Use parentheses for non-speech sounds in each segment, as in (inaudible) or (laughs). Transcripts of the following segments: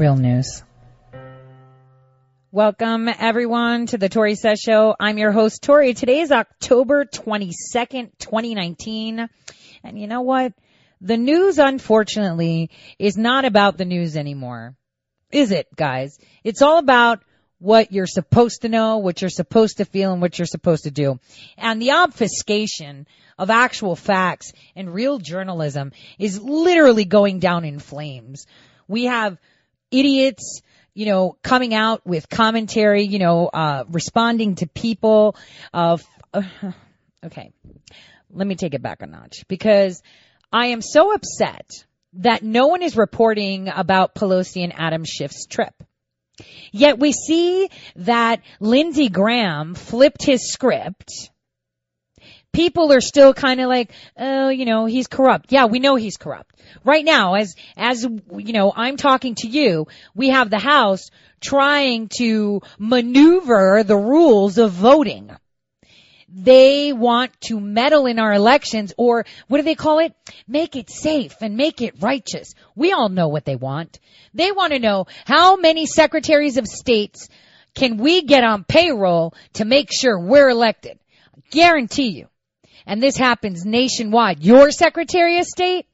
real news. Welcome everyone to the Tore Says Show. I'm your host Tore. Today is October 22nd, 2019. And you know what? The news unfortunately is not about the news anymore. Is it, guys? It's all about what you're supposed to know, what you're supposed to feel, and what you're supposed to do. And the obfuscation of actual facts and real journalism is literally going down in flames. We have idiots, you know, coming out with commentary, you know, uh, responding to people of, uh, okay, let me take it back a notch because I am so upset that no one is reporting about Pelosi and Adam Schiff's trip. Yet we see that Lindsey Graham flipped his script. People are still kind of like, oh, you know, he's corrupt. Yeah, we know he's corrupt. Right now, as, as, you know, I'm talking to you, we have the House trying to maneuver the rules of voting. They want to meddle in our elections or what do they call it? Make it safe and make it righteous. We all know what they want. They want to know how many secretaries of states can we get on payroll to make sure we're elected? I guarantee you. And this happens nationwide. Your secretary of state?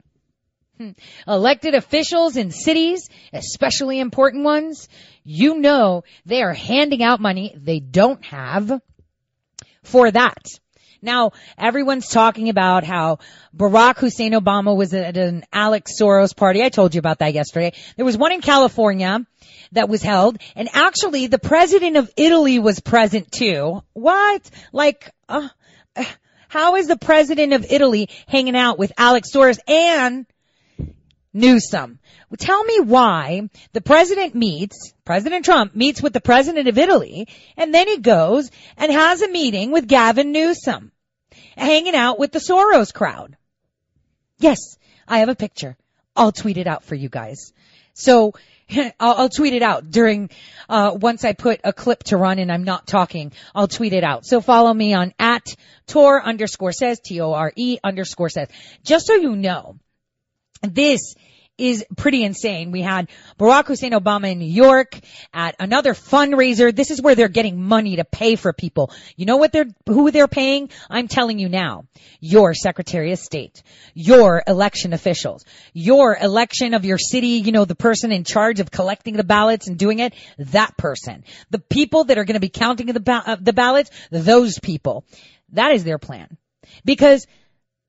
Hmm. Elected officials in cities, especially important ones, you know they are handing out money they don't have for that. Now, everyone's talking about how Barack Hussein Obama was at an Alex Soros party. I told you about that yesterday. There was one in California that was held, and actually the president of Italy was present too. What? Like, uh, how is the president of Italy hanging out with Alex Soros and Newsom? Tell me why the president meets, President Trump meets with the president of Italy, and then he goes and has a meeting with Gavin Newsom, hanging out with the Soros crowd. Yes, I have a picture. I'll tweet it out for you guys. So, (laughs) I'll, I'll, tweet it out during, uh, once I put a clip to run and I'm not talking, I'll tweet it out. So follow me on at Tore underscore says, T-O-R-E underscore says. Just so you know, this is pretty insane. We had Barack Hussein Obama in New York at another fundraiser. This is where they're getting money to pay for people. You know what they're, who they're paying? I'm telling you now. Your Secretary of State, your election officials, your election of your city, you know, the person in charge of collecting the ballots and doing it, that person. The people that are going to be counting the, ba- uh, the ballots, those people. That is their plan. Because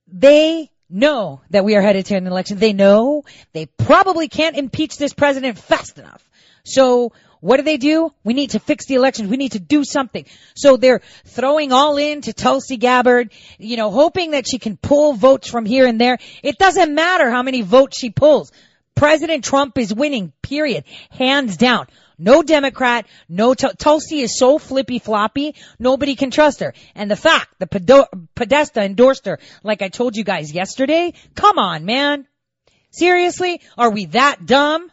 they know that we are headed to an election. They know they probably can't impeach this president fast enough. So what do they do? We need to fix the elections. We need to do something. So they're throwing all in to Tulsi Gabbard, you know, hoping that she can pull votes from here and there. It doesn't matter how many votes she pulls. President Trump is winning, period. Hands down. No Democrat, no t- Tulsi is so flippy floppy, nobody can trust her. And the fact the Podesta endorsed her, like I told you guys yesterday, come on, man. Seriously? Are we that dumb?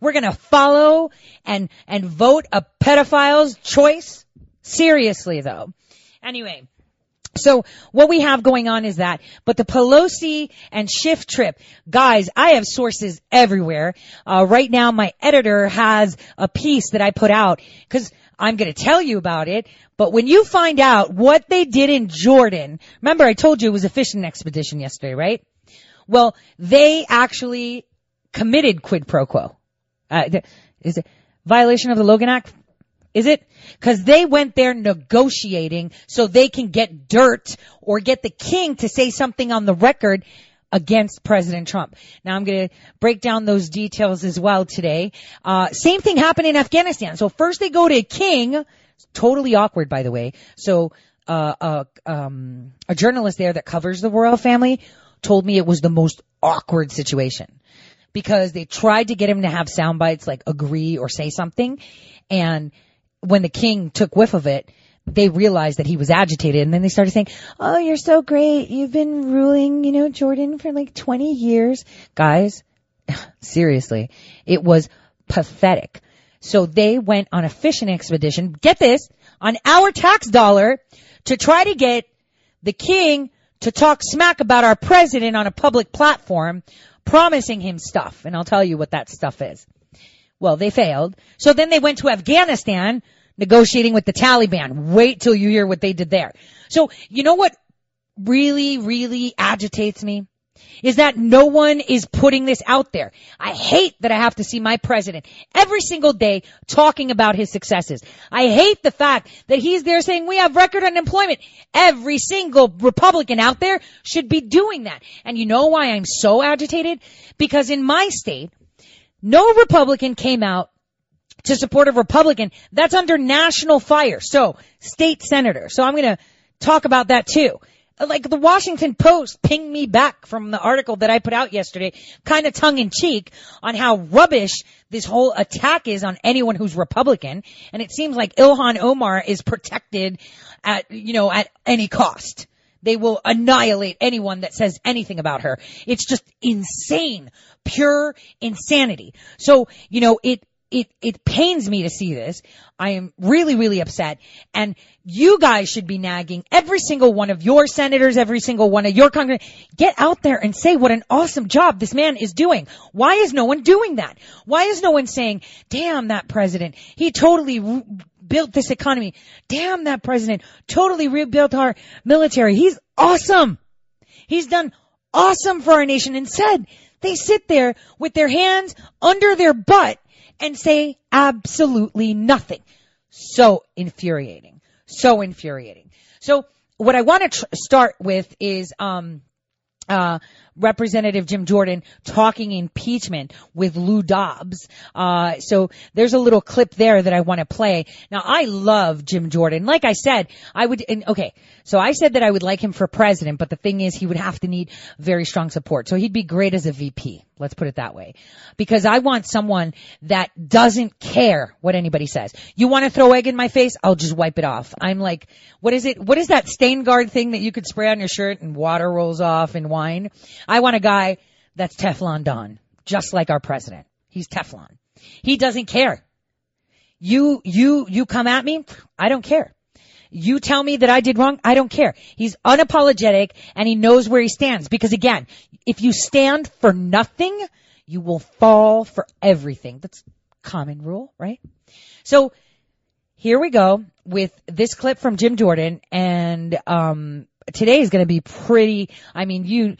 We're gonna follow and, and vote a pedophile's choice? Seriously though. Anyway, so what we have going on is that, but the Pelosi and Schiff trip, guys, I have sources everywhere. Uh, right now my editor has a piece that I put out because I'm going to tell you about it. But when you find out what they did in Jordan, remember I told you it was a fishing expedition yesterday, right? Well, they actually committed quid pro quo. Uh, is it violation of the Logan Act? Is it? Cause they went there negotiating so they can get dirt or get the king to say something on the record against President Trump. Now I'm going to break down those details as well today. Uh, same thing happened in Afghanistan. So first they go to king, totally awkward by the way. So, uh, uh, um, a journalist there that covers the royal family told me it was the most awkward situation because they tried to get him to have sound bites like agree or say something and when the king took whiff of it, they realized that he was agitated and then they started saying, Oh, you're so great. You've been ruling, you know, Jordan for like 20 years. Guys, (laughs) seriously, it was pathetic. So they went on a fishing expedition, get this, on our tax dollar to try to get the king to talk smack about our president on a public platform, promising him stuff. And I'll tell you what that stuff is. Well, they failed. So then they went to Afghanistan negotiating with the Taliban. Wait till you hear what they did there. So you know what really, really agitates me? Is that no one is putting this out there. I hate that I have to see my president every single day talking about his successes. I hate the fact that he's there saying we have record unemployment. Every single Republican out there should be doing that. And you know why I'm so agitated? Because in my state, no Republican came out to support a Republican that's under national fire. So, state senator. So I'm going to talk about that too. Like the Washington Post pinged me back from the article that I put out yesterday, kind of tongue in cheek on how rubbish this whole attack is on anyone who's Republican. And it seems like Ilhan Omar is protected at, you know, at any cost. They will annihilate anyone that says anything about her. It's just insane. Pure insanity. So, you know, it, it, it pains me to see this. I am really, really upset. And you guys should be nagging every single one of your senators, every single one of your congress. Get out there and say what an awesome job this man is doing. Why is no one doing that? Why is no one saying, damn that president, he totally re- built this economy. Damn that president, totally rebuilt our military. He's awesome. He's done awesome for our nation. Instead, they sit there with their hands under their butt and say absolutely nothing. So infuriating. So infuriating. So what I want to tr- start with is, um, uh, Representative Jim Jordan talking impeachment with Lou Dobbs. Uh, so there's a little clip there that I want to play. Now I love Jim Jordan. Like I said, I would, and, okay, so I said that I would like him for president, but the thing is he would have to need very strong support. So he'd be great as a VP. Let's put it that way. Because I want someone that doesn't care what anybody says. You want to throw egg in my face? I'll just wipe it off. I'm like, what is it? What is that stain guard thing that you could spray on your shirt and water rolls off and wine? I want a guy that's Teflon Don, just like our president. He's Teflon. He doesn't care. You, you, you come at me. I don't care. You tell me that I did wrong. I don't care. He's unapologetic and he knows where he stands because again, if you stand for nothing, you will fall for everything. That's common rule, right? So here we go with this clip from Jim Jordan and, um, today is going to be pretty, I mean, you,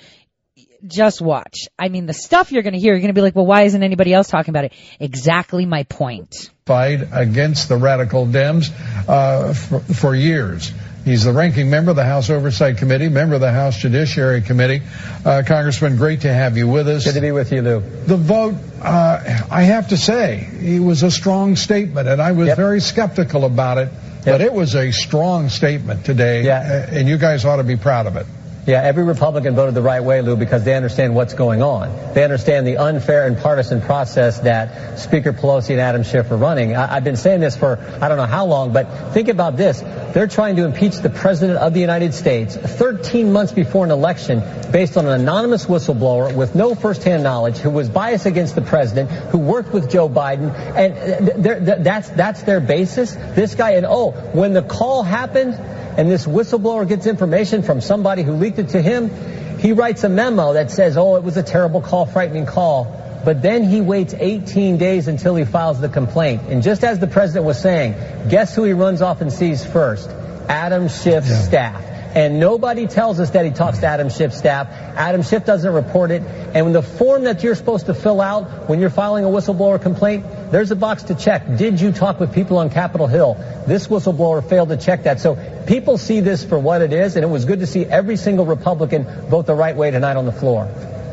just watch. I mean, the stuff you're going to hear, you're going to be like, well, why isn't anybody else talking about it? Exactly my point. Fight against the radical Dems uh, for, for years. He's the ranking member of the House Oversight Committee, member of the House Judiciary Committee. Uh, Congressman, great to have you with us. Good to be with you, Lou. The vote, uh, I have to say, it was a strong statement, and I was yep. very skeptical about it, yep. but it was a strong statement today, yeah. and you guys ought to be proud of it. Yeah, every Republican voted the right way, Lou, because they understand what's going on. They understand the unfair and partisan process that Speaker Pelosi and Adam Schiff are running. I, have been saying this for I don't know how long, but think about this. They're trying to impeach the President of the United States 13 months before an election based on an anonymous whistleblower with no firsthand knowledge who was biased against the President, who worked with Joe Biden, and that's, that's their basis. This guy, and oh, when the call happened, and this whistleblower gets information from somebody who leaked it to him, he writes a memo that says, oh, it was a terrible call, frightening call. But then he waits 18 days until he files the complaint. And just as the president was saying, guess who he runs off and sees first? Adam Schiff's yeah. staff. And nobody tells us that he talks to Adam Schiff's staff. Adam Schiff doesn't report it. And when the form that you're supposed to fill out when you're filing a whistleblower complaint, there's a box to check. Did you talk with people on Capitol Hill? This whistleblower failed to check that. So people see this for what it is, and it was good to see every single Republican vote the right way tonight on the floor.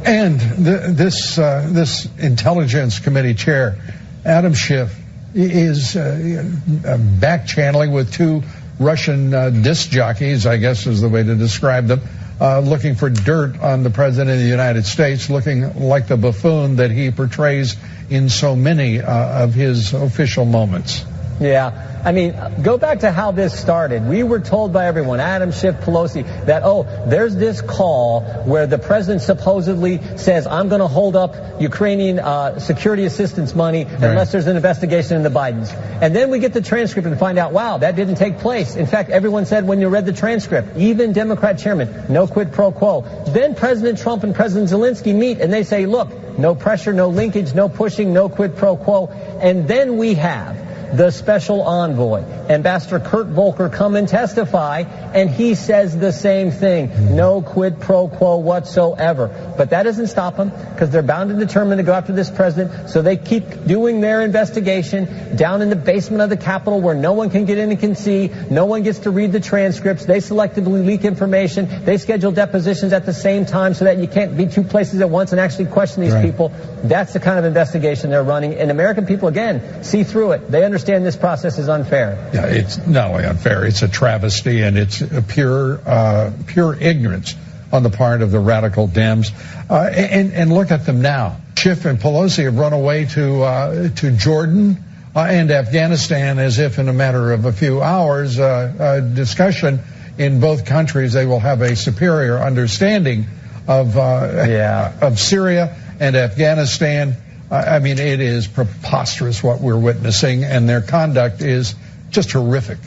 And this uh, this intelligence committee chair, Adam Schiff, is uh, back channeling with two Russian uh, disc jockeys, I guess is the way to describe them, uh, looking for dirt on the President of the United States, looking like the buffoon that he portrays in so many uh, of his official moments. Yeah. I mean, go back to how this started. We were told by everyone, Adam Schiff, Pelosi, that, oh, there's this call where the president supposedly says, I'm going to hold up Ukrainian uh, security assistance money right. unless there's an investigation in the Bidens. And then we get the transcript and find out, wow, that didn't take place. In fact, everyone said when you read the transcript, even Democrat chairman, no quid pro quo. Then President Trump and President Zelensky meet and they say, look, no pressure, no linkage, no pushing, no quid pro quo. And then we have the special envoy, Ambassador Kurt Volker, come and testify, and he says the same thing. No quid pro quo whatsoever. But that doesn't stop them because they're bound and determined to go after this president. So they keep doing their investigation down in the basement of the Capitol where no one can get in and can see. No one gets to read the transcripts. They selectively leak information. They schedule depositions at the same time so that you can't be two places at once and actually question these right. people. That's the kind of investigation they're running. And American people, again, see through it. They understand understand this process is unfair. Yeah, it's not only unfair, it's a travesty and it's a pure, uh, pure ignorance on the part of the radical Dems. Uh, and, and look at them now. Schiff and Pelosi have run away to, uh, to Jordan. Uh, and Afghanistan, as if in a matter of a few hours, uh, discussion in both countries, they will have a superior understanding of uh, yeah. of Syria and Afghanistan I mean, it is preposterous what we're witnessing, and their conduct is just horrific.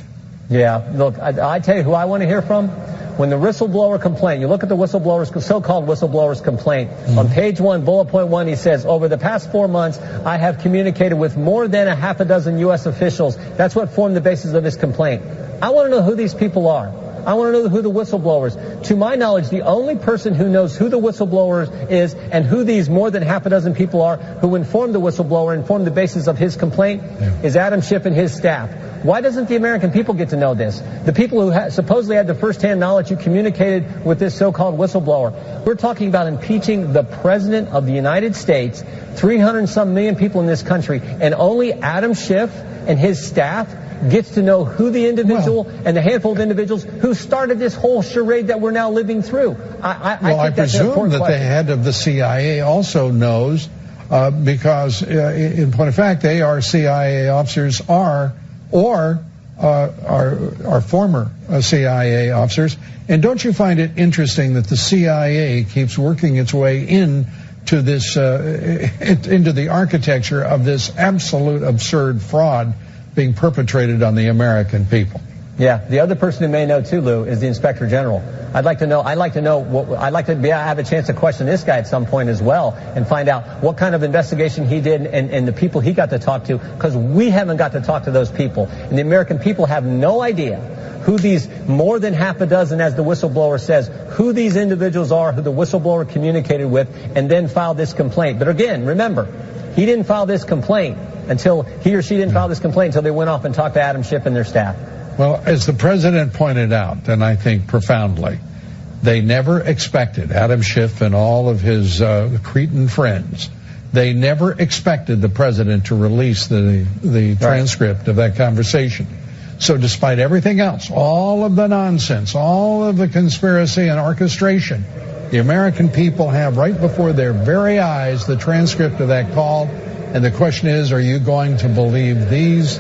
Yeah, look, I, I tell you who I want to hear from. When the whistleblower complaint, you look at the whistleblower's so-called whistleblower's complaint. Mm-hmm. On page one, bullet point one, he says, over the past four months, I have communicated with more than a half a dozen U.S. officials. That's what formed the basis of his complaint. I want to know who these people are. I want to know who the whistleblowers. To my knowledge, the only person who knows who the whistleblower is and who these more than half a dozen people are who informed the whistleblower and formed the basis of his complaint is Adam Schiff and his staff. Why doesn't the American people get to know this? The people who ha- supposedly had the firsthand knowledge who communicated with this so-called whistleblower. We're talking about impeaching the President of the United States, 300 some million people in this country, and only Adam Schiff and his staff gets to know who the individual well, and the handful of individuals who started this whole charade that we're now living through. I, I, well, I, I presume that question. the head of the CIA also knows, uh, because uh, in point of fact, they are CIA officers are or uh, are are former uh, CIA officers. And don't you find it interesting that the CIA keeps working its way in to this uh, (laughs) into the architecture of this absolute absurd fraud? Being perpetrated on the American people. Yeah, the other person who may know too, Lou, is the Inspector General. I'd like to know. I'd like to know. What, I'd like to be, have a chance to question this guy at some point as well, and find out what kind of investigation he did and, and the people he got to talk to, because we haven't got to talk to those people, and the American people have no idea who these more than half a dozen, as the whistleblower says, who these individuals are, who the whistleblower communicated with, and then filed this complaint. But again, remember, he didn't file this complaint until he or she didn't file this complaint until they went off and talked to Adam Schiff and their staff. Well, as the president pointed out, and I think profoundly, they never expected Adam Schiff and all of his uh, cretin friends. They never expected the president to release the the transcript right. of that conversation. So despite everything else, all of the nonsense, all of the conspiracy and orchestration, the American people have right before their very eyes the transcript of that call and the question is, are you going to believe these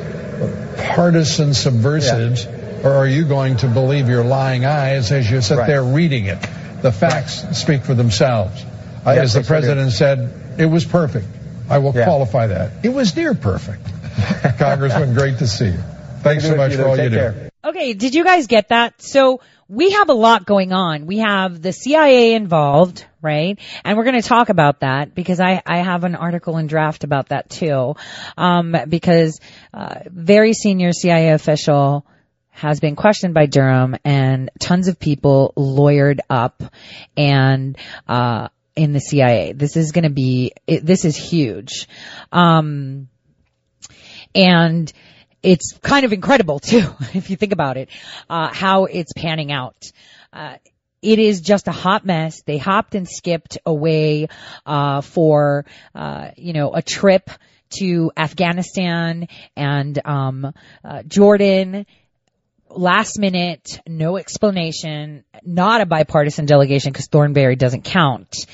partisan subversives, yeah. or are you going to believe your lying eyes as you sit right. there reading it? The facts right. speak for themselves. Uh, as the president said, it was perfect. I will yeah. qualify that. It was near perfect. (laughs) Congressman, great to see you. Thanks so much for all you do. Okay, did you guys get that? So we have a lot going on. We have the CIA involved, right? And we're going to talk about that because I, I have an article in draft about that too. Um, because, uh, very senior CIA official has been questioned by Durham and tons of people lawyered up and, uh, in the CIA. This is going to be, it, this is huge. Um, and, it's kind of incredible (laughs) too, if you think about it, uh, how it's panning out. Uh, it is just a hot mess. They hopped and skipped away, uh, for, uh, you know, a trip to Afghanistan and, um, uh, Jordan last minute, no explanation, not a bipartisan delegation because Thornberry doesn't count.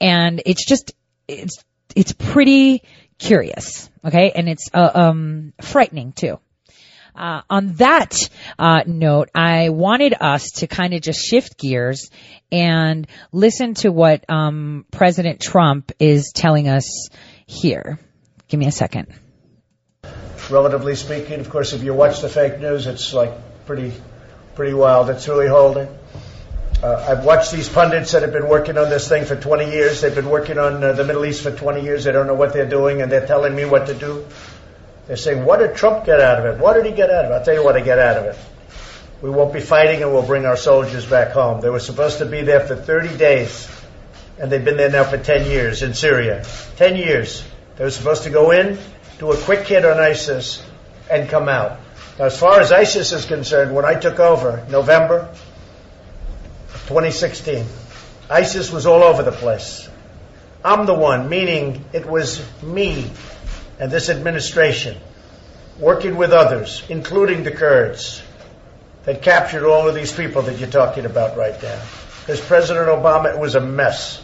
And it's just, it's, it's pretty curious. Okay. And it's, uh, um, frightening too. uh, on that uh, note, I wanted us to kind of just shift gears and listen to what um, President Trump is telling us here. Give me a second. Relatively speaking, of course, if you watch the fake news, it's like pretty, pretty wild. It's really holding. Uh, I've watched these pundits that have been working on this thing for 20 years. They've been working on uh, the Middle East for 20 years. They don't know what they're doing, and they're telling me what to do. They're saying, what did Trump get out of it? What did he get out of it? I'll tell you what he get out of it. We won't be fighting, and we'll bring our soldiers back home. They were supposed to be there for 30 days, and they've been there now for 10 years in Syria. 10 years. They were supposed to go in, do a quick hit on ISIS, and come out. Now, as far as ISIS is concerned, when I took over, November, 2016. ISIS was all over the place. I'm the one, meaning it was me and this administration working with others, including the Kurds, that captured all of these people that you're talking about right now. Because President Obama, it was a mess.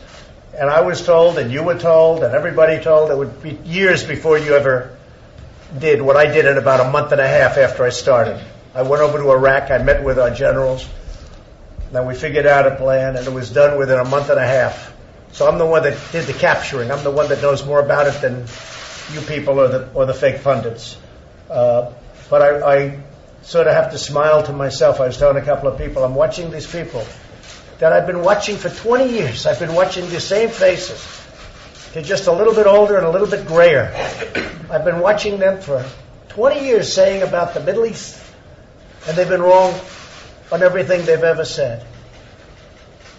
And I was told, and you were told, and everybody told, it would be years before you ever did what I did in about a month and a half after I started. I went over to Iraq, I met with our generals. Then we figured out a plan, and it was done within a month and a half. So I'm the one that did the capturing. I'm the one that knows more about it than you people or the or the fake pundits. Uh, but I, I sort of have to smile to myself. I was telling a couple of people, I'm watching these people that I've been watching for 20 years. I've been watching the same faces. They're just a little bit older and a little bit grayer. I've been watching them for 20 years saying about the Middle East, and they've been wrong on everything they've ever said.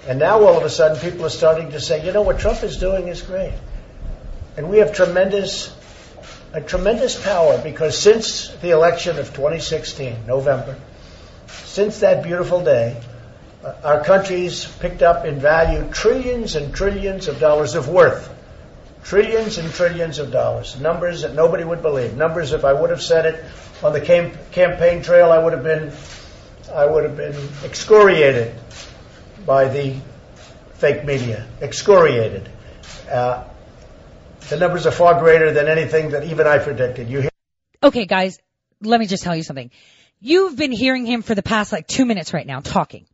And now all of a sudden people are starting to say, you know, what Trump is doing is great. And we have tremendous, a tremendous power because since the election of 2016, November, since that beautiful day, uh, our country's picked up in value trillions and trillions of dollars of worth. Trillions and trillions of dollars. Numbers that nobody would believe. Numbers, if I would have said it on the cam- campaign trail, I would have been I would have been excoriated by the fake media. Excoriated. Uh, the numbers are far greater than anything that even I predicted. You hear- Okay, guys, let me just tell you something. You've been hearing him for the past like two minutes right now talking.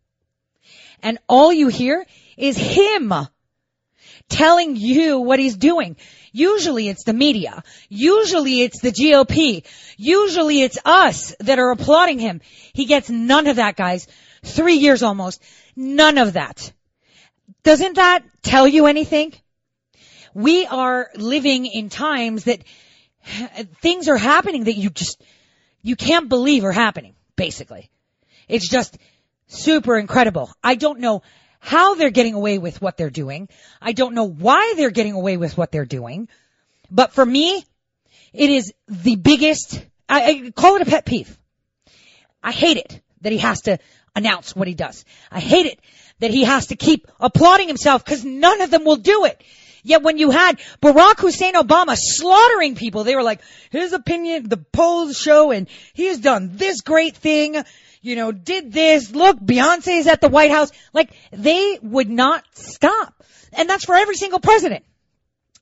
And all you hear is him telling you what he's doing. Usually it's the media. Usually it's the GOP. Usually it's us that are applauding him. He gets none of that, guys. Three years almost. None of that. Doesn't that tell you anything? We are living in times that things are happening that you just, you can't believe are happening, basically. It's just super incredible. I don't know how they're getting away with what they're doing. I don't know why they're getting away with what they're doing. But for me, it is the biggest, I, I call it a pet peeve. I hate it that he has to announce what he does. I hate it that he has to keep applauding himself because none of them will do it. Yet when you had Barack Hussein Obama slaughtering people, they were like, his opinion, the polls show and he has done this great thing you know, did this. Look, Beyonce's at the White House. Like, they would not stop. And that's for every single president.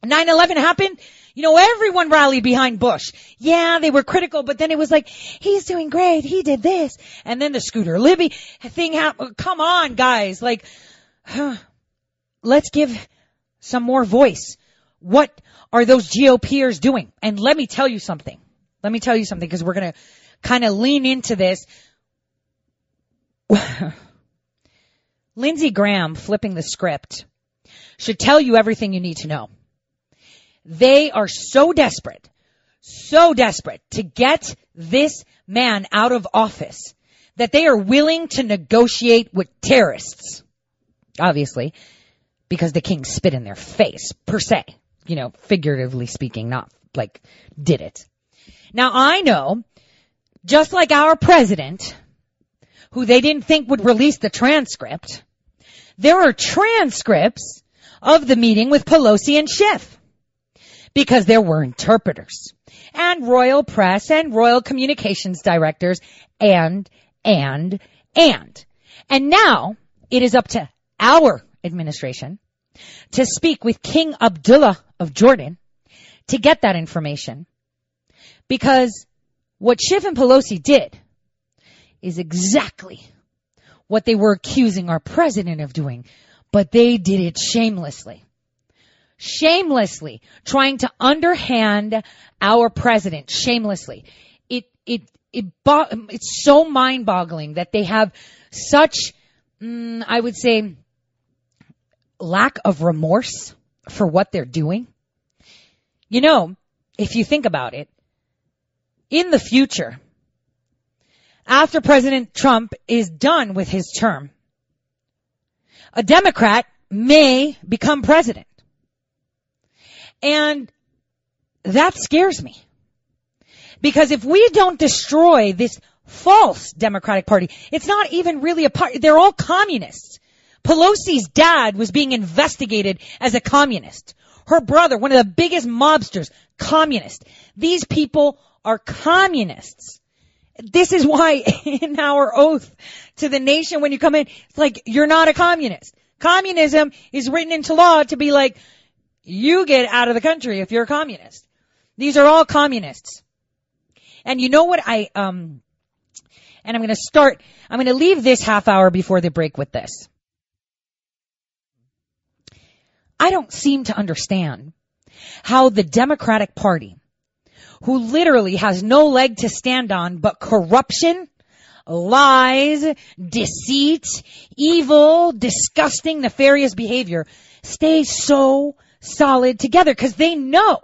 9-11 happened. You know, everyone rallied behind Bush. Yeah, they were critical, but then it was like, he's doing great. He did this. And then the Scooter Libby thing happened. Come on, guys. Like, huh, let's give some more voice. What are those GOPers doing? And let me tell you something. Let me tell you something because we're going to kind of lean into this (laughs) Lindsey Graham flipping the script should tell you everything you need to know. They are so desperate, so desperate to get this man out of office that they are willing to negotiate with terrorists. Obviously, because the king spit in their face, per se. You know, figuratively speaking, not like did it. Now I know, just like our president, who they didn't think would release the transcript. There are transcripts of the meeting with Pelosi and Schiff because there were interpreters and royal press and royal communications directors and, and, and. And now it is up to our administration to speak with King Abdullah of Jordan to get that information because What Schiff and Pelosi did is exactly what they were accusing our president of doing, but they did it shamelessly. Shamelessly trying to underhand our president shamelessly. It, it, it, it's so mind boggling that they have such, mm, I would say, lack of remorse for what they're doing. You know, if you think about it, in the future, after President Trump is done with his term, a Democrat may become president. And that scares me. Because if we don't destroy this false Democratic Party, it's not even really a party. They're all communists. Pelosi's dad was being investigated as a communist. Her brother, one of the biggest mobsters, communist. These people are communists. This is why (laughs) in our oath to the nation when you come in, it's like, you're not a communist. Communism is written into law to be like, you get out of the country if you're a communist. These are all communists. And you know what I, um, and I'm going to start, I'm going to leave this half hour before the break with this. I don't seem to understand how the Democratic Party who literally has no leg to stand on but corruption, lies, deceit, evil, disgusting, nefarious behavior stay so solid together because they know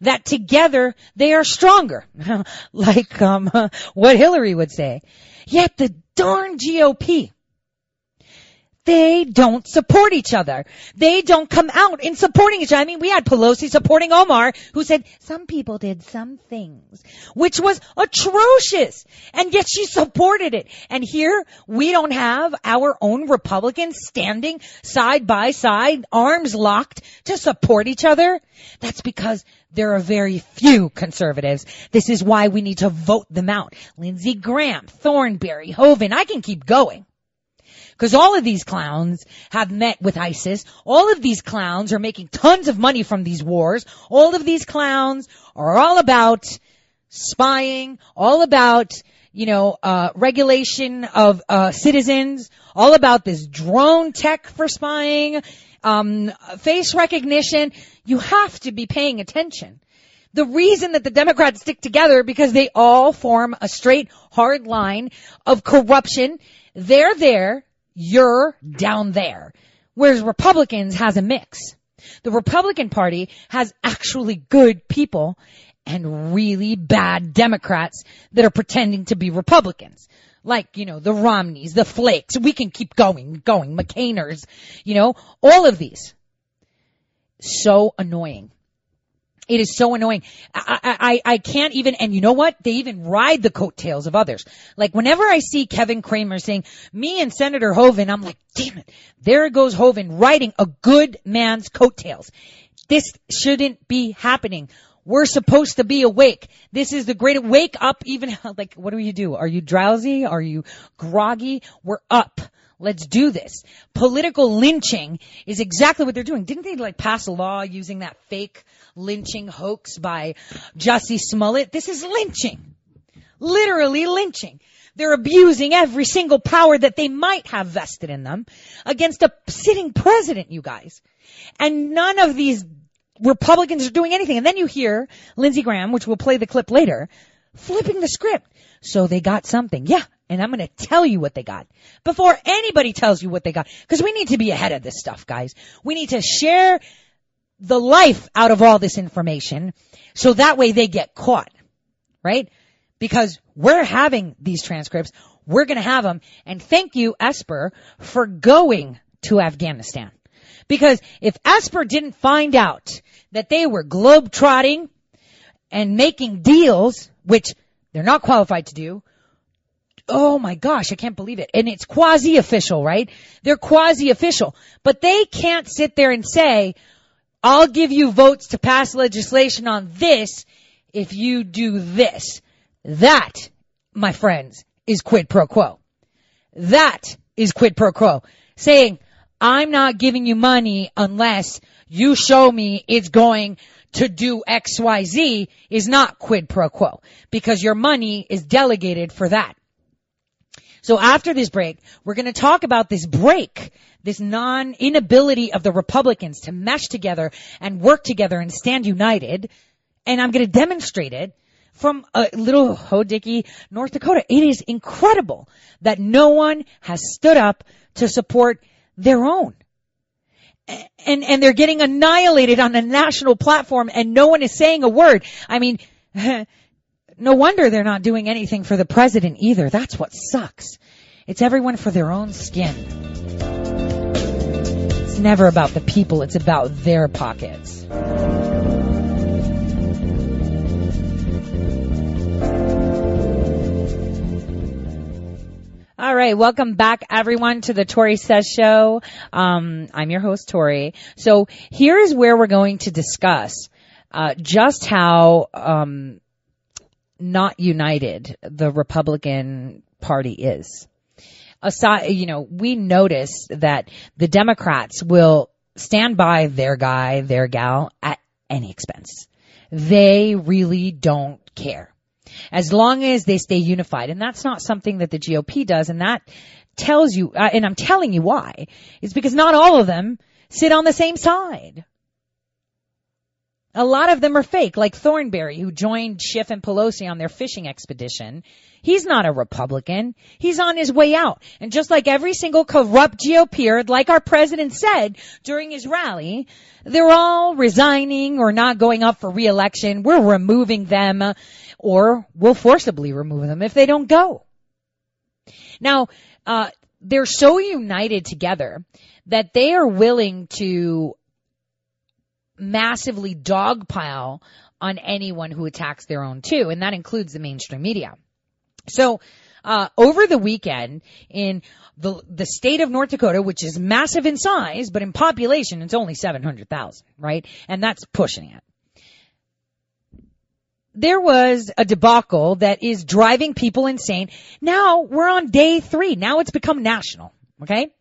that together they are stronger. (laughs) like um, (laughs) what Hillary would say. Yet the darn GOP they don't support each other. They don't come out in supporting each other. I mean, we had Pelosi supporting Omar, who said some people did some things, which was atrocious. And yet she supported it. And here we don't have our own Republicans standing side by side, arms locked to support each other. That's because there are very few conservatives. This is why we need to vote them out. Lindsey Graham, Thornberry, Hoeven, I can keep going. Because all of these clowns have met with ISIS. All of these clowns are making tons of money from these wars. All of these clowns are all about spying, all about, you know, uh, regulation of, uh, citizens, all about this drone tech for spying, um, face recognition. You have to be paying attention. The reason that the Democrats stick together because they all form a straight, hard line of corruption. They're there you're down there. Whereas Republicans has a mix. The Republican Party has actually good people and really bad Democrats that are pretending to be Republicans. Like, you know, the Romneys, the Flakes, we can keep going, going, McCainers, you know, all of these. So annoying. It is so annoying. I, I, I can't even, and you know what? They even ride the coattails of others. Like whenever I see Kevin Cramer saying, me and Senator Hoeven, I'm like, damn it. There goes Hoeven riding a good man's coattails. This shouldn't be happening. We're supposed to be awake. This is the great wake up even, (laughs) like, what do you do? Are you drowsy? Are you groggy? We're up. Let's do this. Political lynching is exactly what they're doing. Didn't they like pass a law using that fake lynching hoax by Jussie Smollett? This is lynching. Literally lynching. They're abusing every single power that they might have vested in them against a sitting president, you guys. And none of these Republicans are doing anything. And then you hear Lindsey Graham, which we'll play the clip later, flipping the script. So they got something. Yeah, and I'm going to tell you what they got before anybody tells you what they got. Because we need to be ahead of this stuff, guys. We need to share the life out of all this information so that way they get caught, right? Because we're having these transcripts. We're going to have them. And thank you, Esper, for going to Afghanistan. Because if Esper didn't find out that they were globe-trotting and making deals, which they're not qualified to do, oh my gosh, I can't believe it. And it's quasi official, right? They're quasi official, but they can't sit there and say, I'll give you votes to pass legislation on this if you do this. That, my friends, is quid pro quo. That is quid pro quo. Saying, I'm not giving you money unless you show me it's going to do XYZ is not quid pro quo because your money is delegated for that. So after this break, we're going to talk about this break, this non inability of the Republicans to mesh together and work together and stand united. And I'm going to demonstrate it from a little Hodicky, North Dakota. It is incredible that no one has stood up to support their own. And, and they're getting annihilated on a national platform and no one is saying a word. I mean, (laughs) no wonder they're not doing anything for the president either. That's what sucks. It's everyone for their own skin. It's never about the people, it's about their pockets. All right, welcome back everyone to the Tore Says Show. Um, I'm your host Tore. So here's where we're going to discuss uh, just how um, not united the Republican Party is. Aside, you know, we notice that the Democrats will stand by their guy, their gal at any expense. They really don't care as long as they stay unified. And that's not something that the GOP does. And that tells you, uh, and I'm telling you why, is because not all of them sit on the same side. A lot of them are fake, like Thornberry, who joined Schiff and Pelosi on their fishing expedition. He's not a Republican. He's on his way out. And just like every single corrupt GOPer, like our president said during his rally, they're all resigning or not going up for reelection. We're removing them or we'll forcibly remove them if they don't go. Now, uh, they're so united together that they are willing to massively dogpile on anyone who attacks their own too, and that includes the mainstream media. So, uh, over the weekend in the the state of North Dakota, which is massive in size, but in population it's only seven hundred thousand, right? And that's pushing it there was a debacle that is driving people insane. Now we're on day three. Now it's become national. Okay.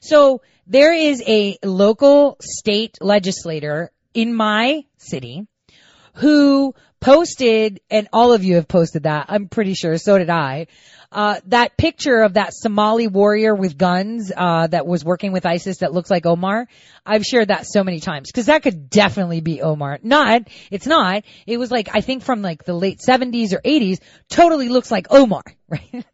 So there is a local state legislator in my city who posted, and all of you have posted that. I'm pretty sure. So did I. Uh, that picture of that Somali warrior with guns, uh, that was working with ISIS that looks like Omar. I've shared that so many times because that could definitely be Omar. Not, it's not. It was like, I think from like the late 70s or 80s, totally looks like Omar, (laughs) right?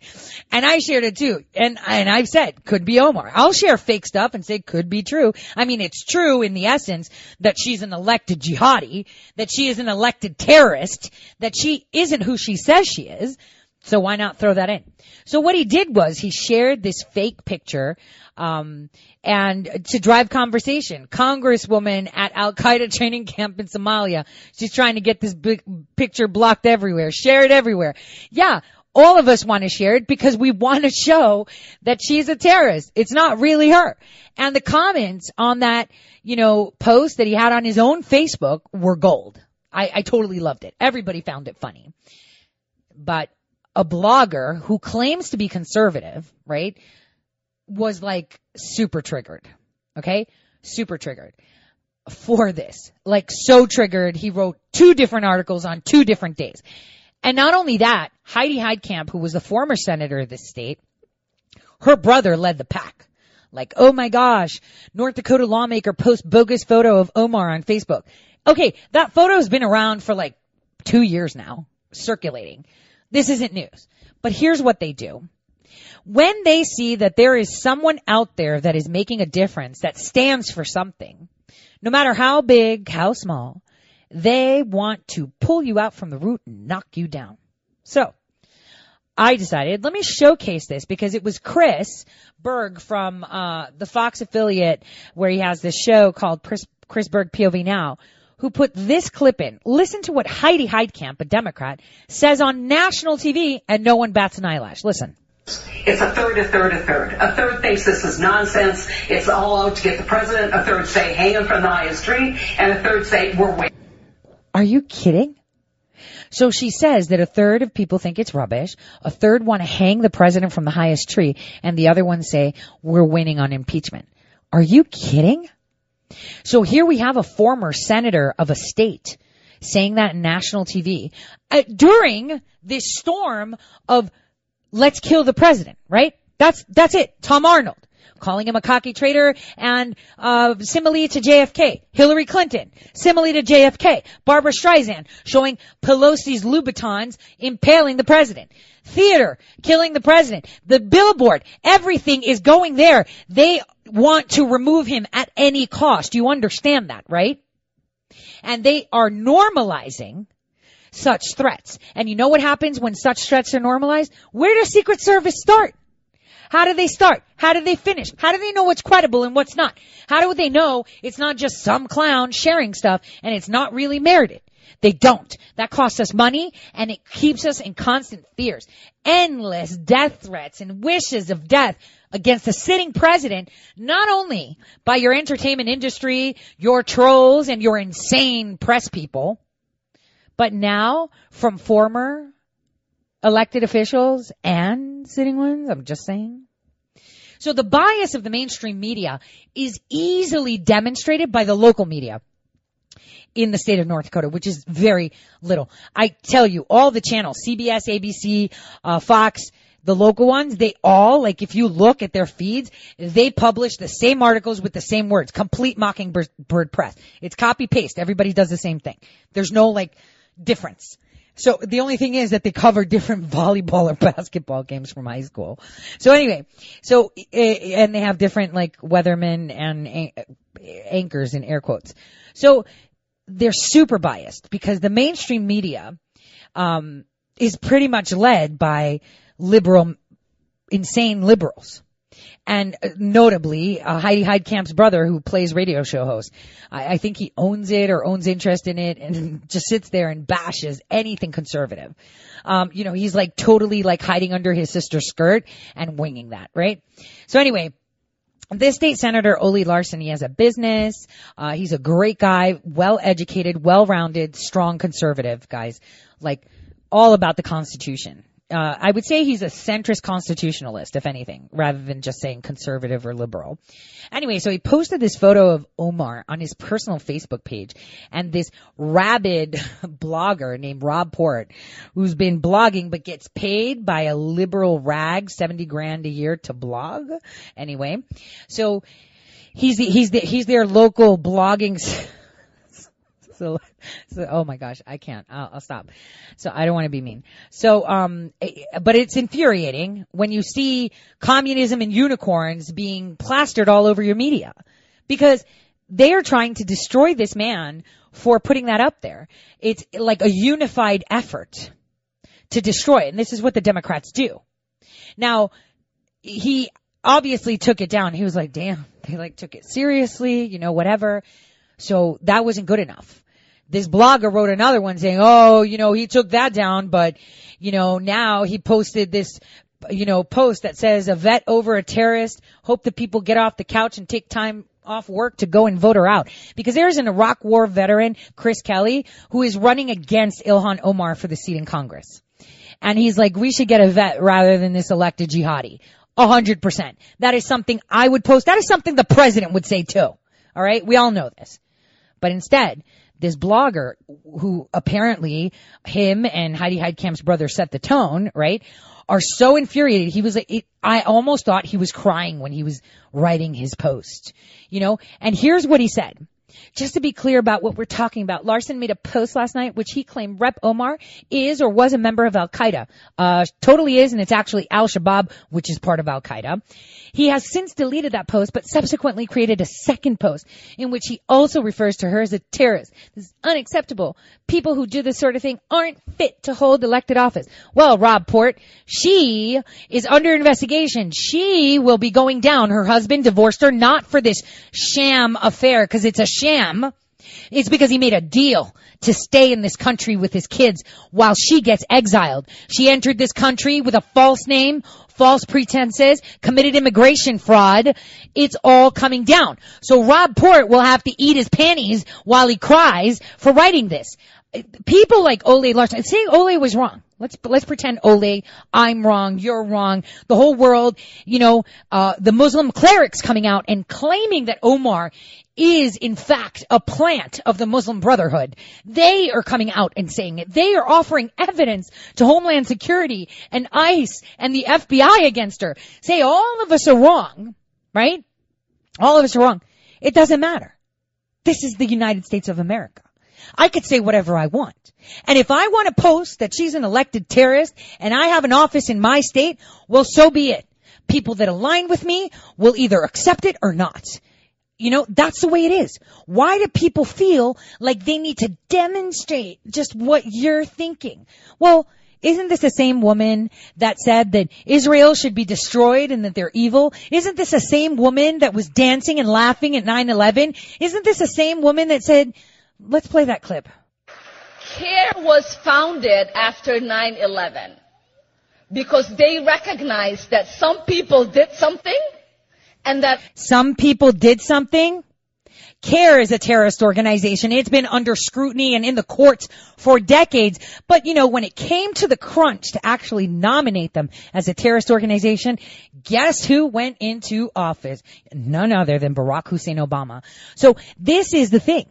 and I shared it too. And, and I've said, could be Omar. I'll share fake stuff and say could be true. I mean, it's true in the essence that she's an elected jihadi, that she is an elected terrorist, that she isn't who she says she is. So why not throw that in? So what he did was he shared this fake picture, um, and to drive conversation. Congresswoman at Al Qaeda (laughs) training camp in Somalia. She's trying to get this big picture blocked everywhere, share it everywhere. Yeah. All of us want to share it because we want to show that she's a terrorist. It's not really her. And the comments on that, you know, post that he had on his own Facebook were gold. I, I totally loved it. Everybody found it funny. But a blogger who claims to be conservative, right, was like super triggered. Okay? Super triggered for this. Like so triggered, he wrote two different articles on two different days. And not only that, Heidi Heitkamp, who was the former senator of this state, her brother led the pack. Like, oh my gosh, North Dakota lawmaker posts bogus photo of Omar on Facebook. Okay, that photo's been around for like two years now, circulating. This isn't news. But here's what they do. When they see that there is someone out there that is making a difference, that stands for something, no matter how big, how small, they want to pull you out from the root and knock you down. So, I decided, let me showcase this because it was Chris Berg from uh, the Fox affiliate where he has this show called Chris, Chris Berg POV Now who put this clip in. Listen to what Heidi Heitkamp, a Democrat, says on national TV and no one bats an eyelash. Listen. It's a third, a third, a third. A third thinks this is nonsense. It's all out to get the president. A third say hang him from the highest tree. And a third say we're waiting. Are you kidding? So she says that a third of people think it's rubbish, a third want to hang the president from the highest tree, and the other ones say we're winning on impeachment. Are you kidding? So here we have a former senator of a state saying that in national TV uh, during this storm of let's kill the president, right? That's, that's it. Tom Arnold calling him a cocky traitor and uh, simile to JFK. Hillary Clinton, simile to JFK. Barbra Streisand showing Pelosi's Louboutins impaling the president. Theater, killing the president. The billboard, everything is going there. They want to remove him at any cost. You understand that, right? And they are normalizing such threats. And you know what happens when such threats are normalized? Where does Secret Service start? How do they start? How do they finish? How do they know what's credible and what's not? How do they know it's not just some clown sharing stuff and it's not really merited? They don't. That costs us money and it keeps us in constant fears. Endless death threats and wishes of death against the sitting president, not only by your entertainment industry, your trolls and your insane press people, but now from former elected officials and sitting ones. I'm just saying. So the bias of the mainstream media is easily demonstrated by the local media in the state of North Dakota, which is very little. I tell you, all the channels, CBS, ABC, uh, Fox, the local ones, they all, like if you look at their feeds, they publish the same articles with the same words. Complete mockingbird press. It's copy paste. Everybody does the same thing. There's no like difference. So the only thing is that they cover different (laughs) volleyball or basketball games from high school. So anyway, so eh, and they have different like weathermen and anchors in air quotes. So they're super biased because the mainstream media um, is pretty much led by liberal, insane liberals and uh, notably uh, Heidi Heitkamp's brother, who plays radio show host. I, I think he owns it or owns interest in it, and (laughs) just sits there and bashes anything conservative. Um, you know, he's like totally like hiding under his sister's skirt and winging that, right? So anyway. This state senator, Oley Larsen, he has a business. Uh, he's a great guy, well educated, well rounded, strong conservative, guys. Like, all about the Constitution uh, I would say he's a centrist constitutionalist, if anything, rather than just saying conservative or liberal. Anyway, so he posted this photo of Omar on his personal Facebook page, and this rabid (laughs) blogger named Rob Port, who's been blogging but gets paid by a liberal rag, 70 grand a year to blog. Anyway, so he's the, he's the, he's their local blogging so, so, oh my gosh, I can't. I'll, I'll stop. So I don't want to be mean. So, um, but it's infuriating when you see communism and unicorns being plastered all over your media because they are trying to destroy this man for putting that up there. It's like a unified effort to destroy it. And this is what the Democrats do. Now, he obviously took it down. He was like, damn, they like took it seriously, you know, whatever. So that wasn't good enough this blogger wrote another one saying, oh, you know, he took that down, but, you know, now he posted this, you know, post that says a vet over a terrorist. Hope the people get off the couch and take time off work to go and vote her out. Because there's an Iraq war veteran, Chris Kelly, who is running against Ilhan Omar for the seat in Congress. And he's like, we should get a vet rather than this elected jihadi. A hundred percent. That is something I would post. That is something the president would say too. All right. We all know this. But instead, this blogger who apparently him and Heidi Heitkamp's brother set the tone, right? Are so infuriated. He was like, it, I almost thought he was crying when he was writing his post, you know? And here's what he said. Just to be clear about what we're talking about, Larsen made a post last night which he claimed Rep Omar is or was a member of Al Qaeda. Uh, totally is, and it's actually Al Shabaab, which is part of Al Qaeda. He has since deleted that post, but subsequently created a second post in which he also refers to her as a terrorist. This is unacceptable. People who do this sort of thing aren't fit to hold elected office. Well, Rob Port, she is under investigation. She will be going down. Her husband divorced her not for this sham affair, because it's a sham. It's because he made a deal to stay in this country with his kids while she gets exiled. She entered this country with a false name, false pretenses, committed immigration fraud. It's all coming down. So Rob Port will have to eat his panties while he cries for writing this. People like Oley Larsen, saying Oley was wrong. Let's let's pretend Oley, I'm wrong, you're wrong. The whole world, you know, uh, the Muslim clerics coming out and claiming that Omar is in fact a plant of the Muslim Brotherhood. They are coming out and saying it. They are offering evidence to Homeland Security and ICE and the FBI against her. Say all of us are wrong, right? All of us are wrong. It doesn't matter. This is the United States of America. I could say whatever I want. And if I want to post that she's an elected terrorist and I have an office in my state, well, so be it. People that align with me will either accept it or not. You know, that's the way it is. Why do people feel like they need to demonstrate just what you're thinking? Well, isn't this the same woman that said that Israel should be destroyed and that they're evil? Isn't this the same woman that was dancing and laughing at 9-11? Isn't this the same woman that said, let's play that clip. CAIR was founded after 9-11 because they recognized that some people did something and that some people did something. CAIR is a terrorist organization. It's been under scrutiny and in the courts for decades. But you know, when it came to the crunch to actually nominate them as a terrorist organization, guess who went into office? None other than Barack Hussein Obama. So this is the thing.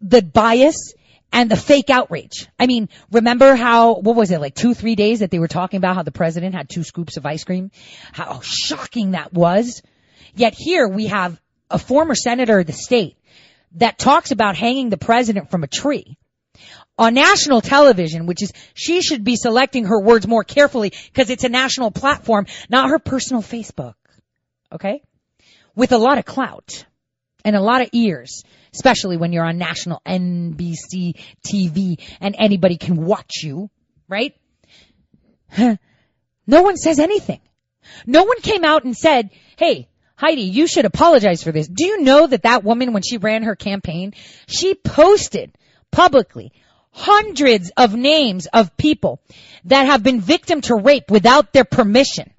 The bias and the fake outrage. I mean, remember how, what was it, like two, three days that they were talking about how the president had two scoops of ice cream? How shocking that was. Yet here we have a former senator of the state that talks about hanging the president from a tree on national television, which is, she should be selecting her words more carefully because it's a national platform, not her personal Facebook. Okay? With a lot of clout and a lot of ears especially when you're on national NBC TV and anybody can watch you, right? (laughs) No one says anything. No one came out and said, hey, Heidi, you should apologize for this. Do you know that that woman, when she ran her campaign, she posted publicly hundreds of names of people that have been victim to rape without their permission.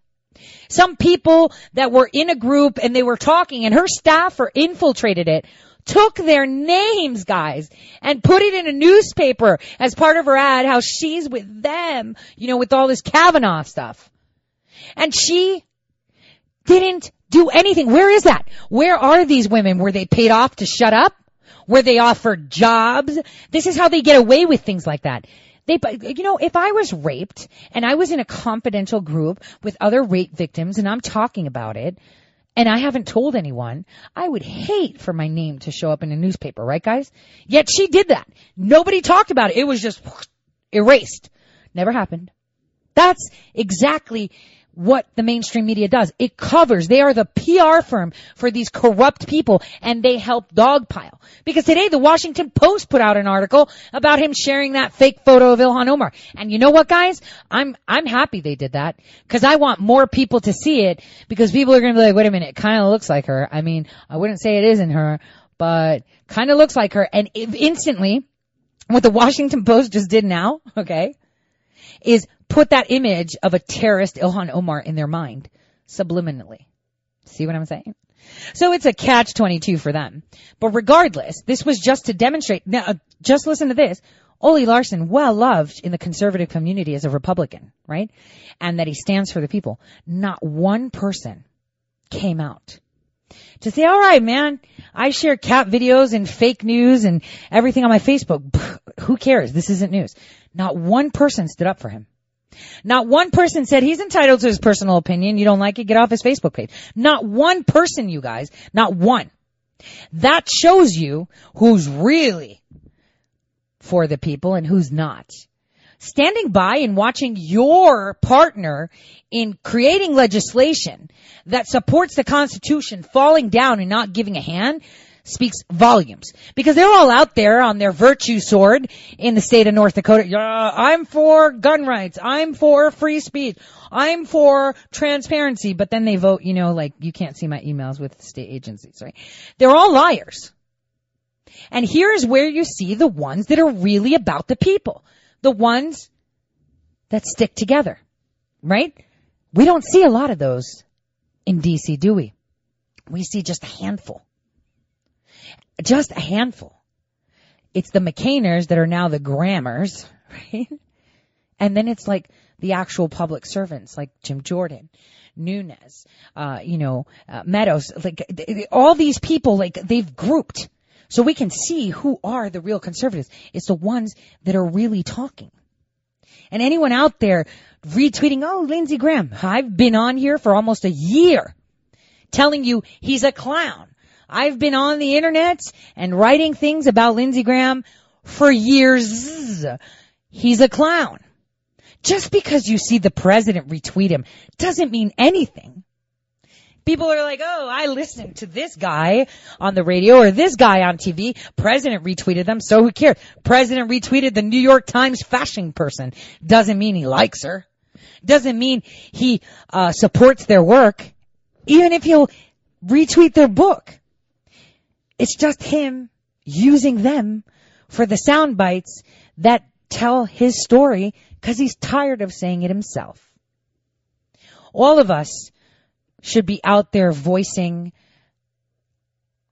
Some people that were in a group and they were talking and her staffer infiltrated it took their names, guys, and put it in a newspaper as part of her ad how she's with them, you know, with all this Kavanaugh stuff. And she didn't do anything. Where is that? Where are these women? Were they paid off to shut up? Were they offered jobs? This is how they get away with things like that. They, you know, if I was raped and I was in a confidential group with other rape victims and I'm talking about it, and I haven't told anyone, I would hate for my name to show up in a newspaper, right guys? Yet she did that. Nobody talked about it. It was just erased. Never happened. That's exactly what the mainstream media does. It covers. They are the PR firm for these corrupt people and they help dogpile. Because today the Washington Post put out an article about him sharing that fake photo of Ilhan Omar. And you know what guys? I'm, I'm happy they did that because I want more people to see it because people are going to be like, wait a minute, it kind of looks like her. I mean, I wouldn't say it isn't her, but kind of looks like her. And instantly, what the Washington Post just did now, (laughs) okay, is put that image of a terrorist Ilhan Omar in their mind subliminally. See what I'm saying? So it's a catch 22 for them. But regardless, this was just to demonstrate. Now, uh, just listen to this. Oley Larsen, well loved in the conservative community as a Republican, right? And that he stands for the people. Not one person came out to say, all right, man, I share cat videos and fake news and everything on my Facebook. Who cares? This isn't news. Not one person stood up for him. Not one person said he's entitled to his personal opinion. You don't like it? Get off his Facebook page. Not one person, you guys. Not one. That shows you who's really for the people and who's not. Standing by and watching your partner in creating legislation that supports the Constitution falling down and not giving a hand speaks volumes because they're all out there on their virtue sword in the state of North Dakota. Yeah, I'm for gun rights. I'm for free speech. I'm for transparency. But then they vote, you know, like you can't see my emails with state agencies, right? They're all liars. And here's where you see the ones that are really about the people. The ones that stick together, right? We don't see a lot of those in DC, do we? We see just a handful. Just a handful. It's the McCainers that are now the Grammers, (laughs) right? And then it's like the actual public servants like Jim Jordan, Nunes, uh, you know, uh, Meadows, like th- th- all these people, like they've grouped. So we can see who are the real conservatives. It's the ones that are really talking. And anyone out there retweeting, oh, Lindsey Graham, I've been on here for almost a year telling you he's a clown. I've been on the internet and writing things about Lindsey Graham for years. He's a clown. Just because you see the president retweet him doesn't mean anything. People are like, oh, I listened to this guy on the radio or this guy on TV. President retweeted them, so who cares? President retweeted the New York Times fashion person. Doesn't mean he likes her. Doesn't mean he uh, supports their work. Even if he'll retweet their book. It's just him using them for the sound bites that tell his story because he's tired of saying it himself. All of us should be out there voicing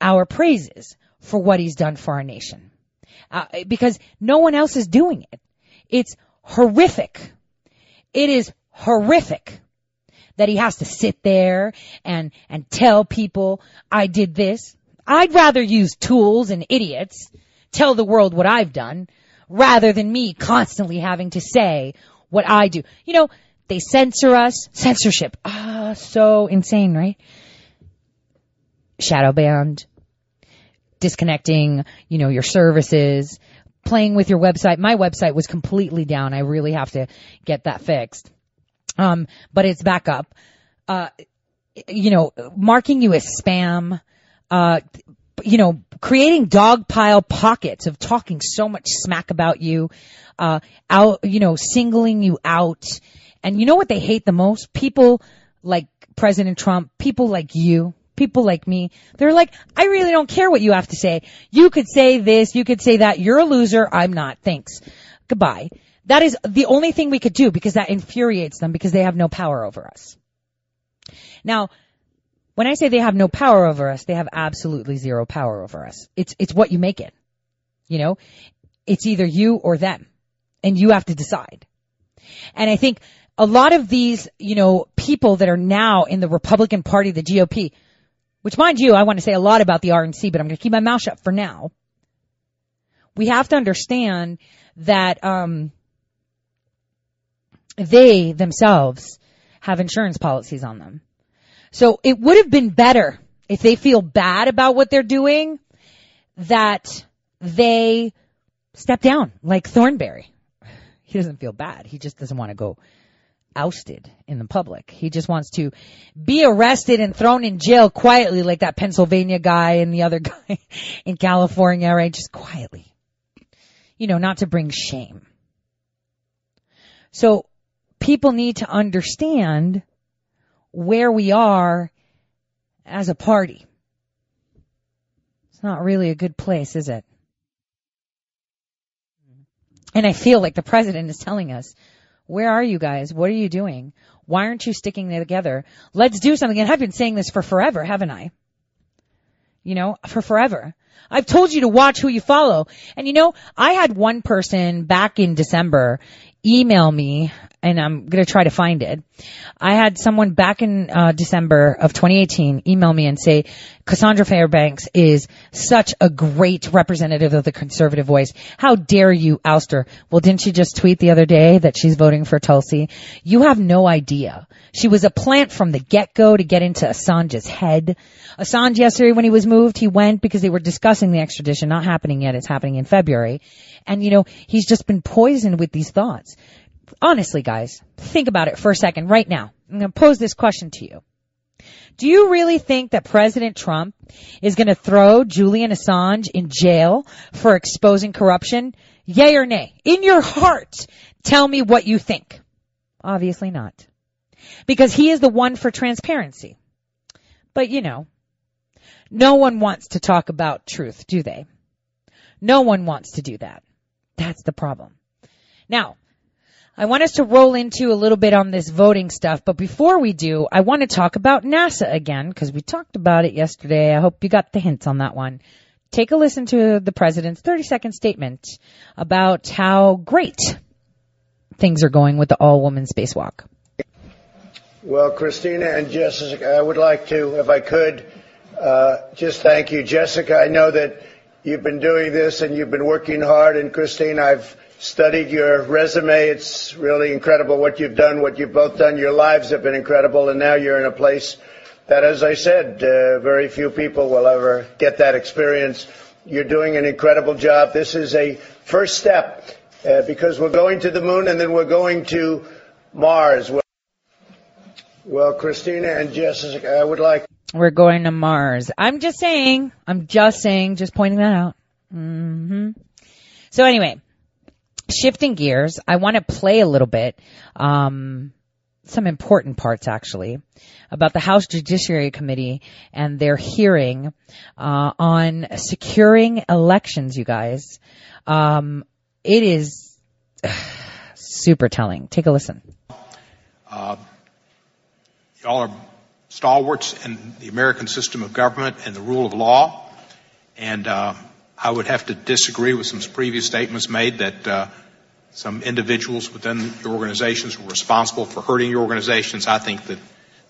our praises for what he's done for our nation. Uh, because no one else is doing it. It's horrific. It is horrific that he has to sit there and, and tell people, I did this. I'd rather use tools and idiots tell the world what I've done rather than me constantly having to say what I do. You know, they censor us. Censorship. Ah, so insane, right? Shadow banned. Disconnecting, you know, your services. Playing with your website. My website was completely down. I really have to get that fixed. Um, but it's back up. Uh, you know, marking you as spam. Uh, you know, creating dog pile pockets of talking so much smack about you, uh, out, you know, singling you out. And you know what they hate the most? People like President Trump, people like you, people like me. They're like, I really don't care what you have to say. You could say this, you could say that. You're a loser. I'm not. Thanks. Goodbye. That is the only thing we could do because that infuriates them because they have no power over us. Now, when I say they have no power over us, they have absolutely zero power over us. It's, it's what you make it. You know, it's either you or them and you have to decide. And I think a lot of these, you know, people that are now in the Republican Party, the GOP, which mind you, I want to say a lot about the RNC, but I'm going to keep my mouth shut for now. We have to understand that, um, they themselves have insurance policies on them. So it would have been better if they feel bad about what they're doing that they step down like Thornberry. He doesn't feel bad. He just doesn't want to go ousted in the public. He just wants to be arrested and thrown in jail quietly like that Pennsylvania guy and the other (laughs) guy in California, right? Just quietly. You know, not to bring shame. So people need to understand where we are as a party. It's not really a good place, is it? And I feel like the president is telling us, where are you guys? What are you doing? Why aren't you sticking together? Let's do something. And I've been saying this for forever, haven't I? You know, for forever. I've told you to watch who you follow. And you know, I had one person back in December email me and I'm going to try to find it. I had someone back in uh, December of 2018 email me and say, Cassandra Fairbanks is such a great representative of the conservative voice. How dare you oust her? Well, didn't she just tweet the other day that she's voting for Tulsi? You have no idea. She was a plant from the get-go to get into Assange's head. Assange yesterday when he was moved, he went because they were discussing the extradition, not happening yet. It's happening in February. And you know, he's just been poisoned with these thoughts honestly, guys, think about it for a second right now. I'm going to pose this question to you. Do you really think that President Trump is going to throw Julian Assange in jail for exposing corruption? Yay or nay? In your heart, tell me what you think. Obviously not. Because he is the one for transparency. But you know, no one wants to talk about truth, do they? No one wants to do that. That's the problem. Now, I want us to roll into a little bit on this voting stuff, but before we do, I want to talk about NASA again because we talked about it yesterday. I hope you got the hints on that one. Take a listen to the president's 30 second statement about how great things are going with the all woman spacewalk. Well, Christina and Jessica, I would like to, if I could, uh, just thank you. Jessica, I know that you've been doing this and you've been working hard. And Christine, I've studied your resume. It's really incredible what you've done, what you've both done. Your lives have been incredible. And now you're in a place that, as I said, uh, very few people will ever get that experience. You're doing an incredible job. This is a first step uh, because we're going to the moon and then we're going to Mars. Well, Christina and Jessica, I would like. We're going to Mars. I'm just saying. I'm just saying. Just pointing that out. hmm So anyway, shifting gears, I want to play a little bit. Um, some important parts actually about the House Judiciary Committee and their hearing uh, on securing elections. You guys, um, it is (sighs) super telling. Take a listen. Uh, y'all are stalwarts in the American system of government and the rule of law. And uh, I would have to disagree with some previous statements made that uh, some individuals within your organizations were responsible for hurting your organizations. I think that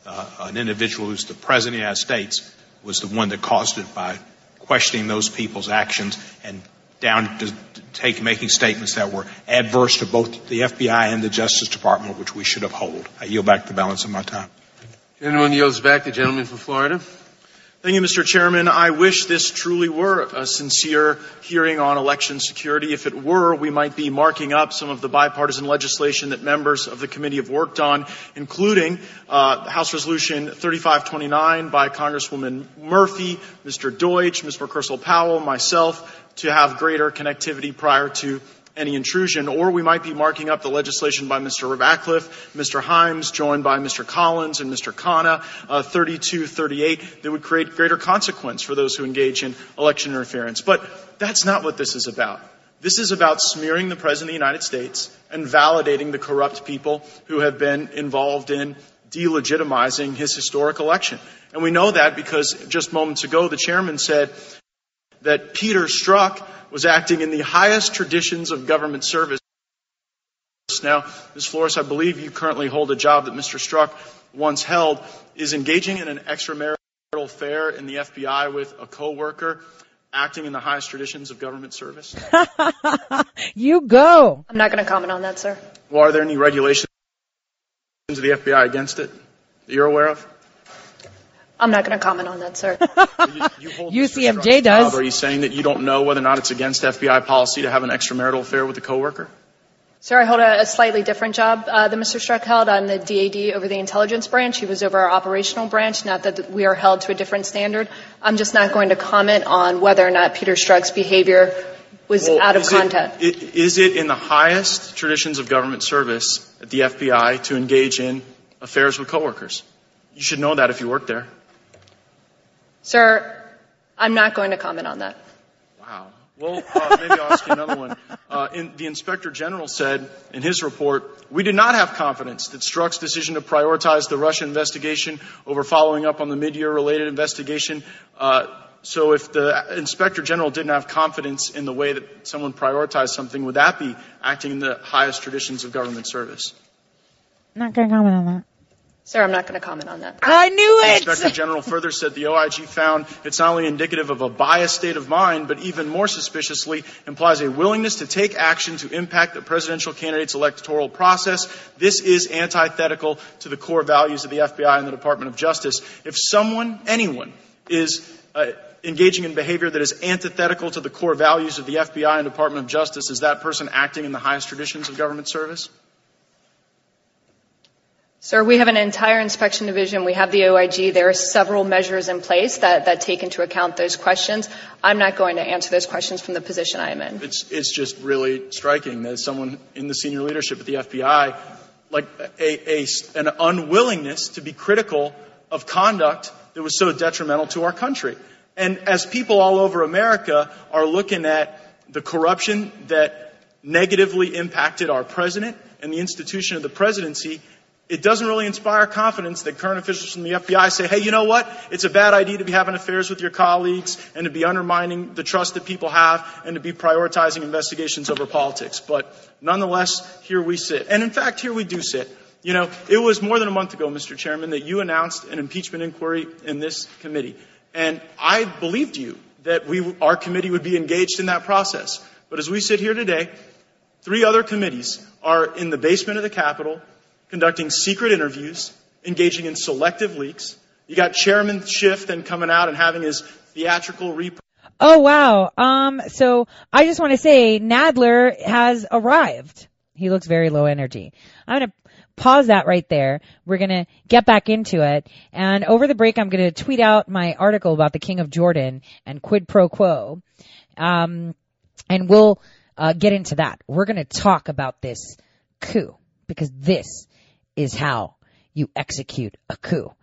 uh, an individual who's the president of the United States was the one that caused it by questioning those people's actions and down to take making statements that were adverse to both the FBI and the Justice Department, which we should uphold. I yield back the balance of my time. Anyone yields back. The gentleman from Florida. Thank you, Mr. Chairman. I wish this truly were a sincere hearing on election security. If it were, we might be marking up some of the bipartisan legislation that members of the committee have worked on, including uh, House Resolution 3529 by Congresswoman Murphy, Mr. Deutsch, Ms. Mucarsel-Powell, myself, to have greater connectivity prior to any intrusion, or we might be marking up the legislation by Mr. Ratcliffe, Mr. Himes, joined by Mr. Collins and Mr. Khanna, uh, 3238, that would create greater consequence for those who engage in election interference. But that's not what this is about. This is about smearing the President of the United States and validating the corrupt people who have been involved in delegitimizing his historic election. And we know that because just moments ago the chairman said that Peter Strzok was acting in the highest traditions of government service. Now, Ms. Floris, I believe you currently hold a job that Mr. Strzok once held. Is engaging in an extramarital affair in the FBI with a coworker acting in the highest traditions of government service? (laughs) you go. I'm not going to comment on that, sir. Well, are there any regulations of the FBI against it that you're aware of? I'm not going to comment on that, sir. (laughs) you, you UCMJ does. Are you saying that you don't know whether or not it's against FBI policy to have an extramarital affair with a coworker? Sir, I hold a, a slightly different job uh, than Mr. Strzok held on the DAD over the intelligence branch. He was over our operational branch, not that we are held to a different standard. I'm just not going to comment on whether or not Peter Strzok's behavior was well, out of context. It, is it in the highest traditions of government service at the FBI to engage in affairs with coworkers? You should know that if you work there. Sir, I'm not going to comment on that. Wow. Well, uh, maybe I'll ask you another one. Uh, in, the Inspector General said in his report, we did not have confidence that Strzok's decision to prioritize the Russia investigation over following up on the mid-year related investigation. Uh, so if the Inspector General didn't have confidence in the way that someone prioritized something, would that be acting in the highest traditions of government service? Not going to comment on that. Sir, I'm not going to comment on that. I knew it! The Inspector General further said the OIG found it's not only indicative of a biased state of mind, but even more suspiciously implies a willingness to take action to impact the presidential candidate's electoral process. This is antithetical to the core values of the FBI and the Department of Justice. If someone, anyone, is uh, engaging in behavior that is antithetical to the core values of the FBI and Department of Justice, is that person acting in the highest traditions of government service? Sir, we have an entire inspection division. We have the OIG. There are several measures in place that, that take into account those questions. I'm not going to answer those questions from the position I am in. It's, it's just really striking that someone in the senior leadership at the FBI, like a, a, an unwillingness to be critical of conduct that was so detrimental to our country. And as people all over America are looking at the corruption that negatively impacted our president and the institution of the presidency, it doesn't really inspire confidence that current officials from the FBI say, hey, you know what? It's a bad idea to be having affairs with your colleagues and to be undermining the trust that people have and to be prioritizing investigations over politics. But nonetheless, here we sit. And in fact, here we do sit. You know, it was more than a month ago, Mr. Chairman, that you announced an impeachment inquiry in this committee. And I believed you that we, our committee would be engaged in that process. But as we sit here today, three other committees are in the basement of the Capitol conducting secret interviews, engaging in selective leaks. You got Chairman Schiff then coming out and having his theatrical rep. Oh wow. Um, so I just want to say Nadler has arrived. He looks very low energy. I'm going to pause that right there. We're going to get back into it. And over the break, I'm going to tweet out my article about the King of Jordan and quid pro quo. Um, and we'll, uh, get into that. We're going to talk about this coup because this is how you execute a coup.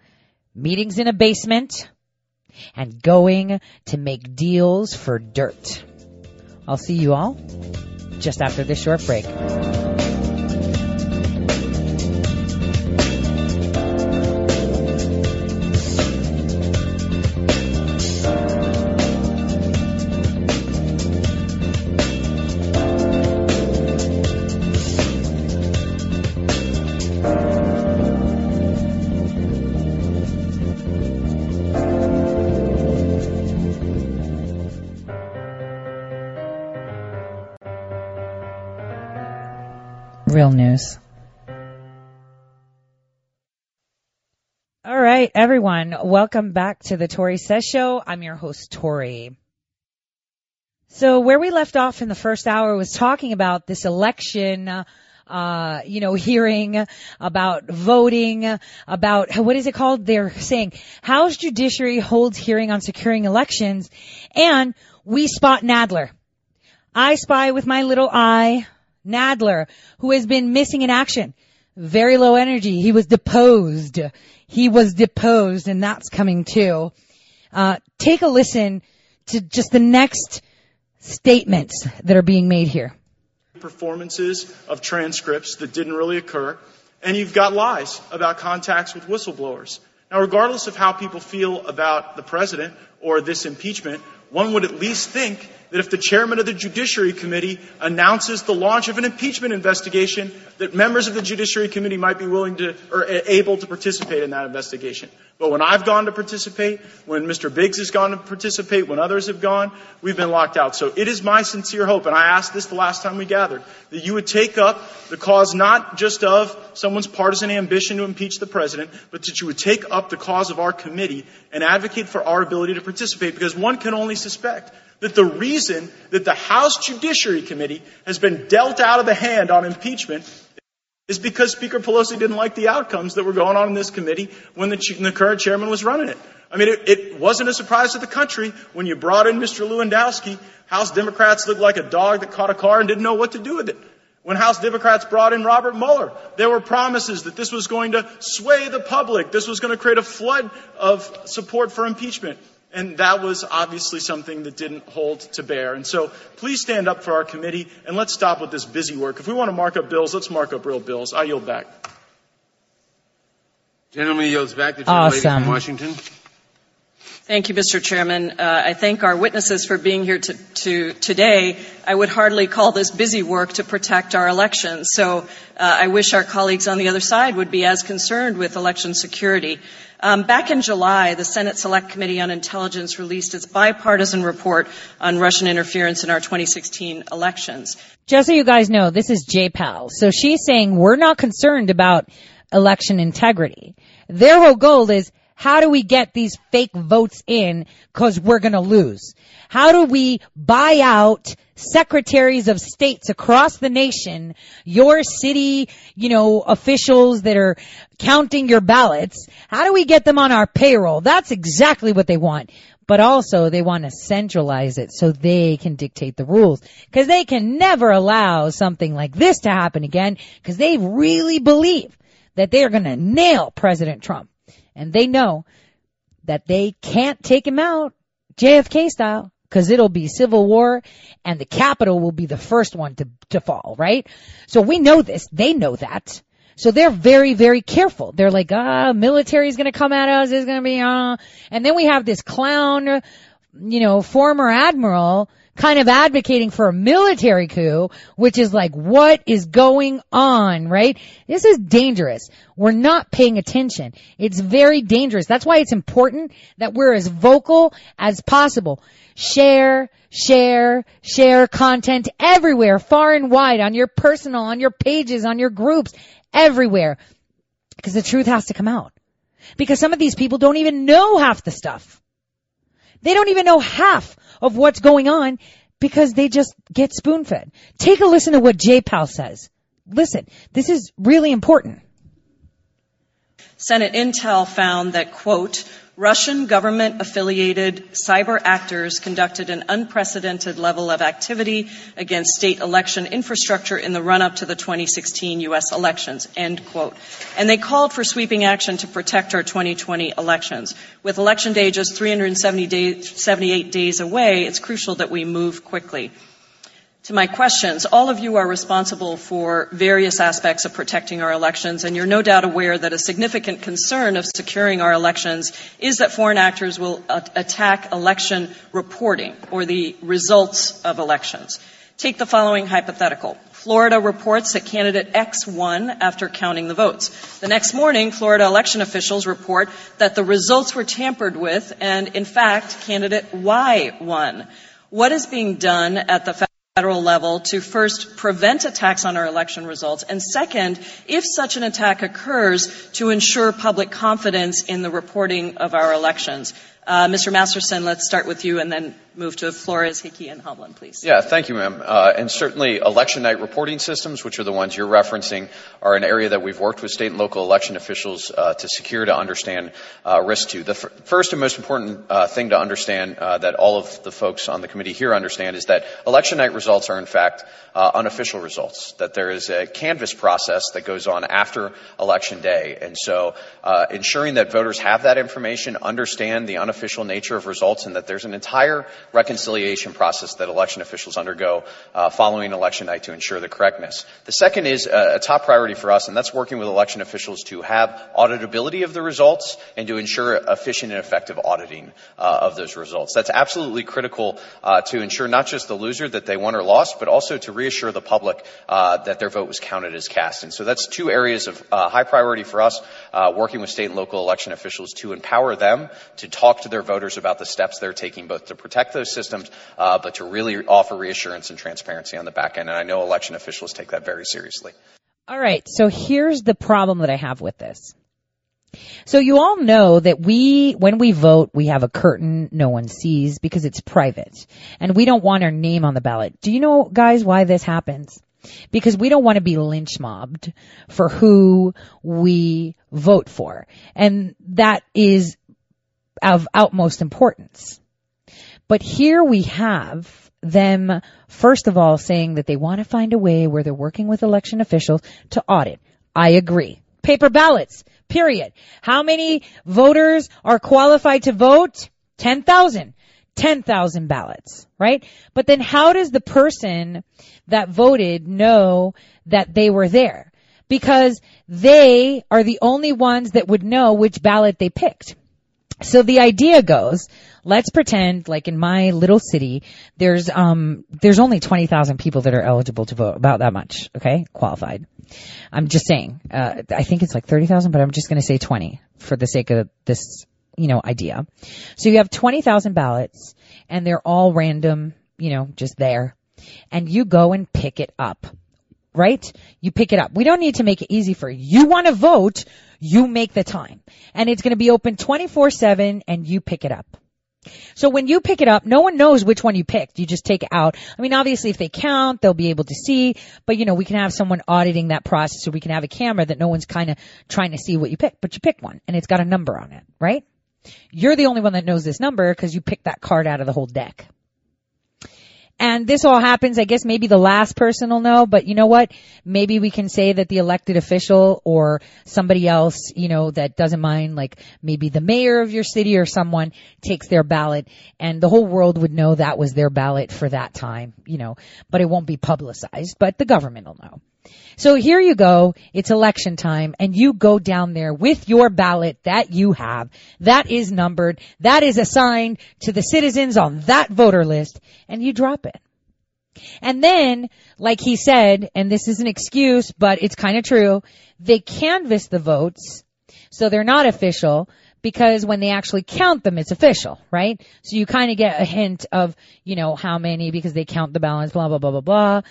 Meetings in a basement and going to make deals for dirt. I'll see you all just after this short break. Real news. All right, everyone. Welcome back to the Tore Says Show. I'm your host, Tore. So where we left off in the first hour was talking about this election, uh, you know, hearing about voting, about what is it called? They're saying House Judiciary holds hearing on securing elections and we spot Nadler. I spy with my little eye Nadler, who has been missing in action. Very low energy. He was deposed. He was deposed and that's coming too. Uh, take a listen to just the next statements that are being made here. Performances of transcripts that didn't really occur. And you've got lies about contacts with whistleblowers. Now, regardless of how people feel about the president or this impeachment, one would at least think that if the chairman of the Judiciary Committee announces the launch of an impeachment investigation, that members of the Judiciary Committee might be willing to or able to participate in that investigation. But when I've gone to participate, when Mr. Biggs has gone to participate, when others have gone, we've been locked out. So it is my sincere hope, and I asked this the last time we gathered, that you would take up the cause not just of someone's partisan ambition to impeach the president, but that you would take up the cause of our committee and advocate for our ability to participate, because one can only suspect that the reason that the House Judiciary Committee has been dealt out of the hand on impeachment is because Speaker Pelosi didn't like the outcomes that were going on in this committee when the, the current chairman was running it. I mean, it, it, wasn't a surprise to the country when you brought in Mr. Lewandowski. House Democrats looked like a dog that caught a car and didn't know what to do with it. When House Democrats brought in Robert Mueller, there were promises that this was going to sway the public. This was going to create a flood of support for impeachment. And that was obviously something that didn't hold to bear. And so please stand up for our committee and let's stop with this busy work. If we want to mark up bills, let's mark up real bills. I yield back. Gentleman yields back. The awesome. lady from Washington. Thank you, Mr. Chairman. Uh, I thank our witnesses for being here to, to, today. I would hardly call this busy work to protect our elections. So uh, I wish our colleagues on the other side would be as concerned with election security. Um, back in July, the Senate Select Committee on Intelligence released its bipartisan report on Russian interference in our 2016 elections. Just so you guys know, this is Jayapal. So she's saying we're not concerned about election integrity. Their whole goal is how do we get these fake votes in cause we're gonna lose? How do we buy out secretaries of states across the nation, your city, you know, officials that are counting your ballots? How do we get them on our payroll? That's exactly what they want. But also they want to centralize it so they can dictate the rules. Cause they can never allow something like this to happen again cause they really believe that they are going to nail President Trump. And they know that they can't take him out JFK style because it'll be civil war and the capital will be the first one to, to fall, right? So we know this. They know that. So they're very, very careful. They're like, ah, military's gonna come at us, it's gonna be, uh, and then we have this clown, you know, former admiral kind of advocating for a military coup, which is like, what is going on, right? This is dangerous. We're not paying attention. It's very dangerous. That's why it's important that we're as vocal as possible. Share, share, share content everywhere, far and wide, on your personal, on your pages, on your groups, everywhere. Because the truth has to come out. Because some of these people don't even know half the stuff. They don't even know half of what's going on because they just get spoon fed. Take a listen to what Jayapal says. Listen, this is really important. Senate Intel found that, quote, Russian government affiliated cyber actors conducted an unprecedented level of activity against state election infrastructure in the run up to the 2016 U.S. elections, end quote. And they called for sweeping action to protect our 2020 elections. With election day just 378 days away, it's crucial that we move quickly to my questions, all of you are responsible for various aspects of protecting our elections, and you're no doubt aware that a significant concern of securing our elections is that foreign actors will attack election reporting or the results of elections. Take the following hypothetical. Florida reports that candidate X won after counting the votes. The next morning, Florida election officials report that the results were tampered with and, in fact, candidate Y won. What is being done at the federal level to first prevent attacks on our election results, and second, if such an attack occurs, to ensure public confidence in the reporting of our elections. Uh, Mr. Masterson, let's start with you and then move to Floris, Hickey, and Hovland, please. Yeah, thank you, ma'am. Uh, and certainly election night reporting systems, which are the ones you're referencing, are an area that we've worked with state and local election officials uh, to secure to understand uh, risk to. The f- first and most important uh, thing to understand uh, that all of the folks on the committee here understand is that election night results are in fact unofficial results, that there is a canvass process that goes on after election day. And so ensuring that voters have that information, understand the unofficial nature of results, and that there's an entire reconciliation process that election officials undergo uh, following election night to ensure the correctness. The second is a, a, top priority for us, and that's working with election officials to have auditability of the results and to ensure efficient and effective auditing uh, of those results. That's absolutely critical uh, to ensure not just the loser that they won or lost, but also to reassure the public uh, that their vote was counted as cast. And so that's two areas of uh, high priority for us, uh, working with state and local election officials to empower them to talk to their voters about the steps they're taking both to protect those systems, uh, but to really offer reassurance and transparency on the back end. And I know election officials take that very seriously. All right. So here's the problem that I have with this. So you all know that we, when we vote, we have a curtain no one sees because it's private and we don't want our name on the ballot. Do you know guys why this happens? Because we don't want to be lynch mobbed for who we vote for. And that is of utmost importance. But here we have them, first of all, saying that they want to find a way where they're working with election officials to audit. I agree. Paper ballots, period. How many voters are qualified to vote? 10,000. 10,000 ballots, right? But then how does the person that voted know that they were there? Because they are the only ones that would know which ballot they picked. So the idea goes let's pretend like in my little city, there's, um, there's only 20,000 people that are eligible to vote, about that much, okay? Qualified. I'm just saying, uh, I think it's like 30,000, but I'm just gonna say 20 for the sake of this, you know, idea. So you have 20,000 ballots and they're all random, you know, just there. And you go and pick it up right? You pick it up. We don't need to make it easy for you. You want to vote, you make the time. And it's going to be open 24-7 and you pick it up. So when you pick it up, no one knows which one you picked. You just take it out. I mean, obviously if they count, they'll be able to see, but you know, we can have someone auditing that process or we can have a camera that no one's kind of trying to see what you picked, but you picked one and it's got a number on it, right? You're the only one that knows this number because you picked that card out of the whole deck. And this all happens, I guess maybe the last person will know, but you know what? Maybe we can say that the elected official or somebody else, you know, that doesn't mind, like maybe the mayor of your city or someone takes their ballot and the whole world would know that was their ballot for that time, you know, but it won't be publicized, but the government will know. So here you go. It's election time and you go down there with your ballot that you have. That is numbered. That is assigned to the citizens on that voter list and you drop it. And then, like he said, and this is an excuse, but it's kind of true, they canvass the votes, so they're not official, because when they actually count them, it's official, right? So you kind of get a hint of, you know, how many, because they count the ballots, blah, blah, blah, blah, blah.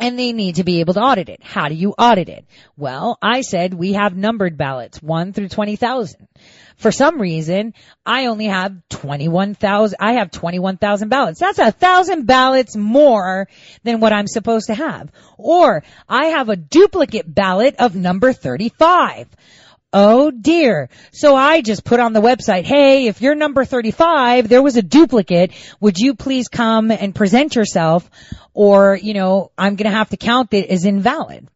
And they need to be able to audit it. How do you audit it? Well, I said we have numbered ballots, 1 through 20,000. For some reason, I only have 21,000, I have 21,000 ballots. That's a thousand ballots more than what I'm supposed to have. Or I have a duplicate ballot of number 35. Oh dear. So I just put on the website, hey, if you're number 35, there was a duplicate, would you please come and present yourself? Or, you know, I'm gonna have to count it as invalid.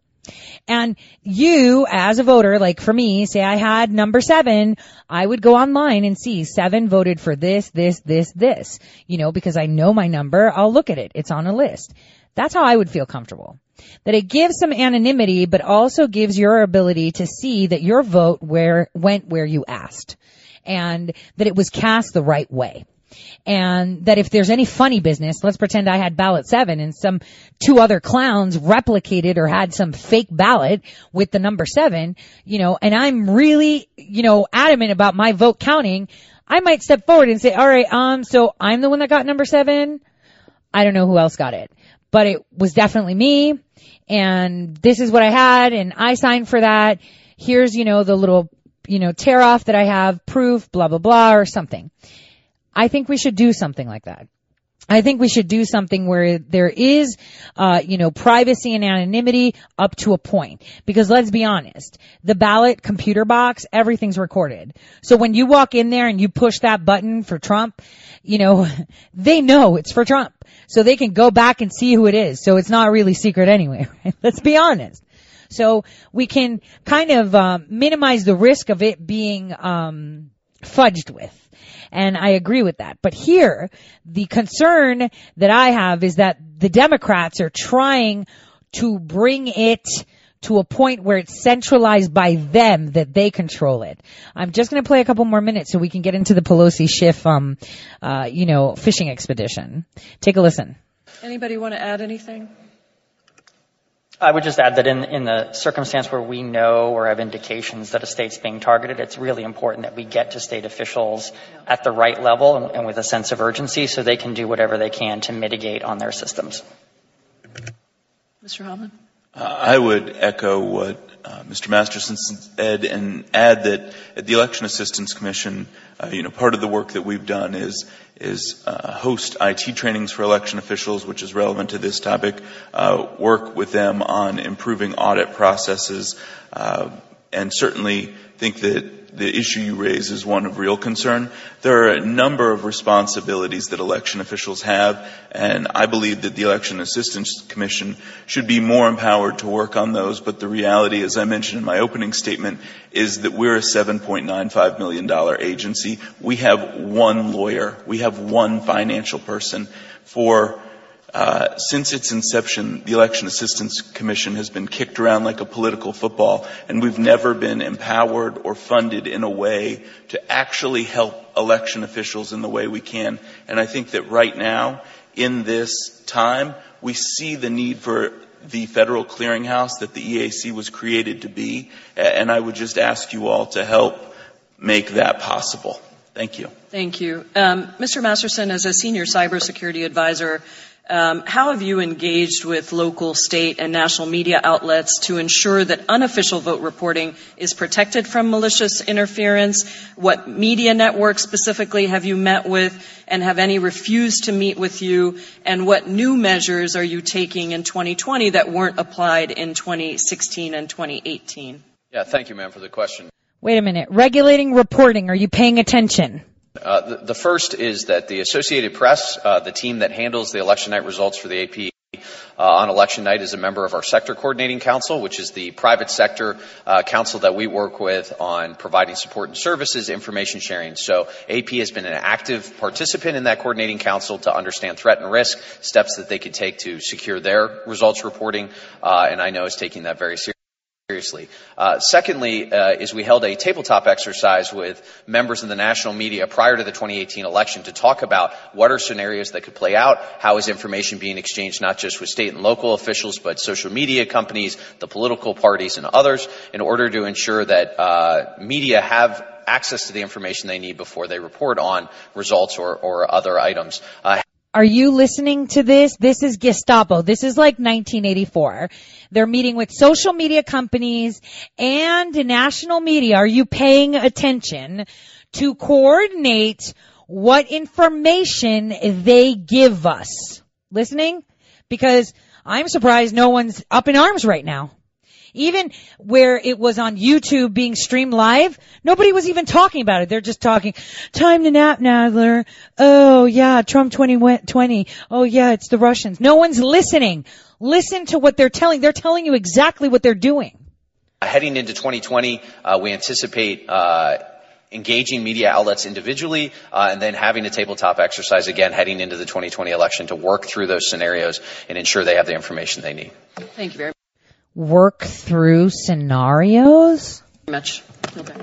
And you, as a voter, like for me, say I had number seven, I would go online and see seven voted for this, this, this, this. You know, because I know my number, I'll look at it. It's on a list. That's how I would feel comfortable. That it gives some anonymity, but also gives your ability to see that your vote where, went where you asked. And that it was cast the right way. And that if there's any funny business, let's pretend I had ballot seven and some two other clowns replicated or had some fake ballot with the number seven, you know, and I'm really, you know, adamant about my vote counting, I might step forward and say, all right, um, so I'm the one that got number seven. I don't know who else got it but it was definitely me and this is what I had and I signed for that. Here's, you know, the little, you know, tear off that I have, proof, blah, blah, blah, or something. I think we should do something like that. I think we should do something where there is, uh, you know, privacy and anonymity up to a point. Because let's be honest, the ballot computer box, everything's recorded. So when you walk in there and you push that button for Trump, you know, (laughs) they know it's for Trump. So they can go back and see who it is. So it's not really secret anyway, (laughs) right? Let's be honest. So we can kind of, um, minimize the risk of it being, um, fudged with. And I agree with that. But here, the concern that I have is that the Democrats are trying to bring it to a point where it's centralized by them that they control it. I'm just going to play a couple more minutes so we can get into the Pelosi Schiff, um, uh, you know, fishing expedition. Take a listen. Anybody want to add anything? I would just add that in, in the circumstance where we know or have indications that a state's being targeted, it's really important that we get to state officials at the right level and, and with a sense of urgency so they can do whatever they can to mitigate on their systems. Mr. Hovland? Uh, I would echo what Mr. Masterson said and add that at the Election Assistance Commission, uh, you know, part of the work that we've done is is uh, host IT trainings for election officials, which is relevant to this topic. Uh, work with them on improving audit processes, uh, and certainly think that the issue you raise is one of real concern. There are a number of responsibilities that election officials have, and I believe that the Election Assistance Commission should be more empowered to work on those. But the reality, as I mentioned in my opening statement, is that we're a $7.95 million agency. We have one lawyer. We have one financial person for since its inception, the Election Assistance Commission has been kicked around like a political football, and we've never been empowered or funded in a way to actually help election officials in the way we can. And I think that right now, in this time, we see the need for the federal clearinghouse that the EAC was created to be, and I would just ask you all to help make that possible. Thank you. Thank you. Um, Mr. Masterson, as a senior cybersecurity advisor, um, how have you engaged with local, state, and national media outlets to ensure that unofficial vote reporting is protected from malicious interference? What media networks specifically have you met with, and have any refused to meet with you? And what new measures are you taking in 2020 that weren't applied in 2016 and 2018? Yeah, thank you, ma'am, for the question. Wait a minute. Regulating reporting. Are you paying attention? Uh, the, first is that the Associated Press, uh, the team that handles the election night results for the AP, uh, on election night is a member of our sector coordinating council, which is the private sector uh, council that we work with on providing support and services, information sharing. So AP has been an active participant in that coordinating council to understand threat and risk, steps that they could take to secure their results reporting, uh, and I know is taking that very seriously seriously. Uh, secondly, uh, is we held a tabletop exercise with members of the national media prior to the 2018 election to talk about what are scenarios that could play out, how is information being exchanged not just with state and local officials, but social media companies, the political parties, and others, in order to ensure that uh, media have access to the information they need before they report on results or, or other items. Are you listening to this? This is Gestapo. This is like 1984. They're meeting with social media companies and national media. Are you paying attention to coordinate what information they give us? Listening? Because I'm surprised no one's up in arms right now. Even where it was on YouTube being streamed live, nobody was even talking about it. They're just talking, time to nap, Nadler. Oh yeah, Trump 2020. Oh yeah, it's the Russians. No one's listening. Listen to what they're telling. They're telling you exactly what they're doing. Heading into 2020, uh, we anticipate, uh, engaging media outlets individually, uh, and then having a tabletop exercise again heading into the 2020 election to work through those scenarios and ensure they have the information they need. Thank you very work through scenarios? much. Okay.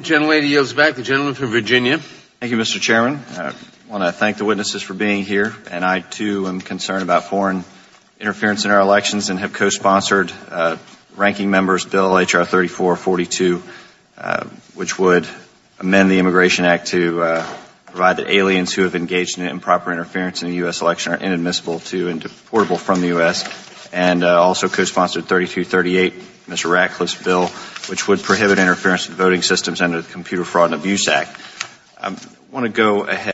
Gentlelady yields back. The gentleman from Virginia. Thank you, Mr. Chairman. I want to thank the witnesses for being here, and I too am concerned about foreign interference in our elections and have co-sponsored uh, ranking members bill HR 3442, uh, which would amend the Immigration Act to uh, provide that aliens who have engaged in improper interference in a U.S. election are inadmissible to and deportable from the U.S and uh, also co-sponsored 3238, Mr. Ratcliffe's bill, which would prohibit interference with voting systems under the Computer Fraud and Abuse Act. I want to go ahead.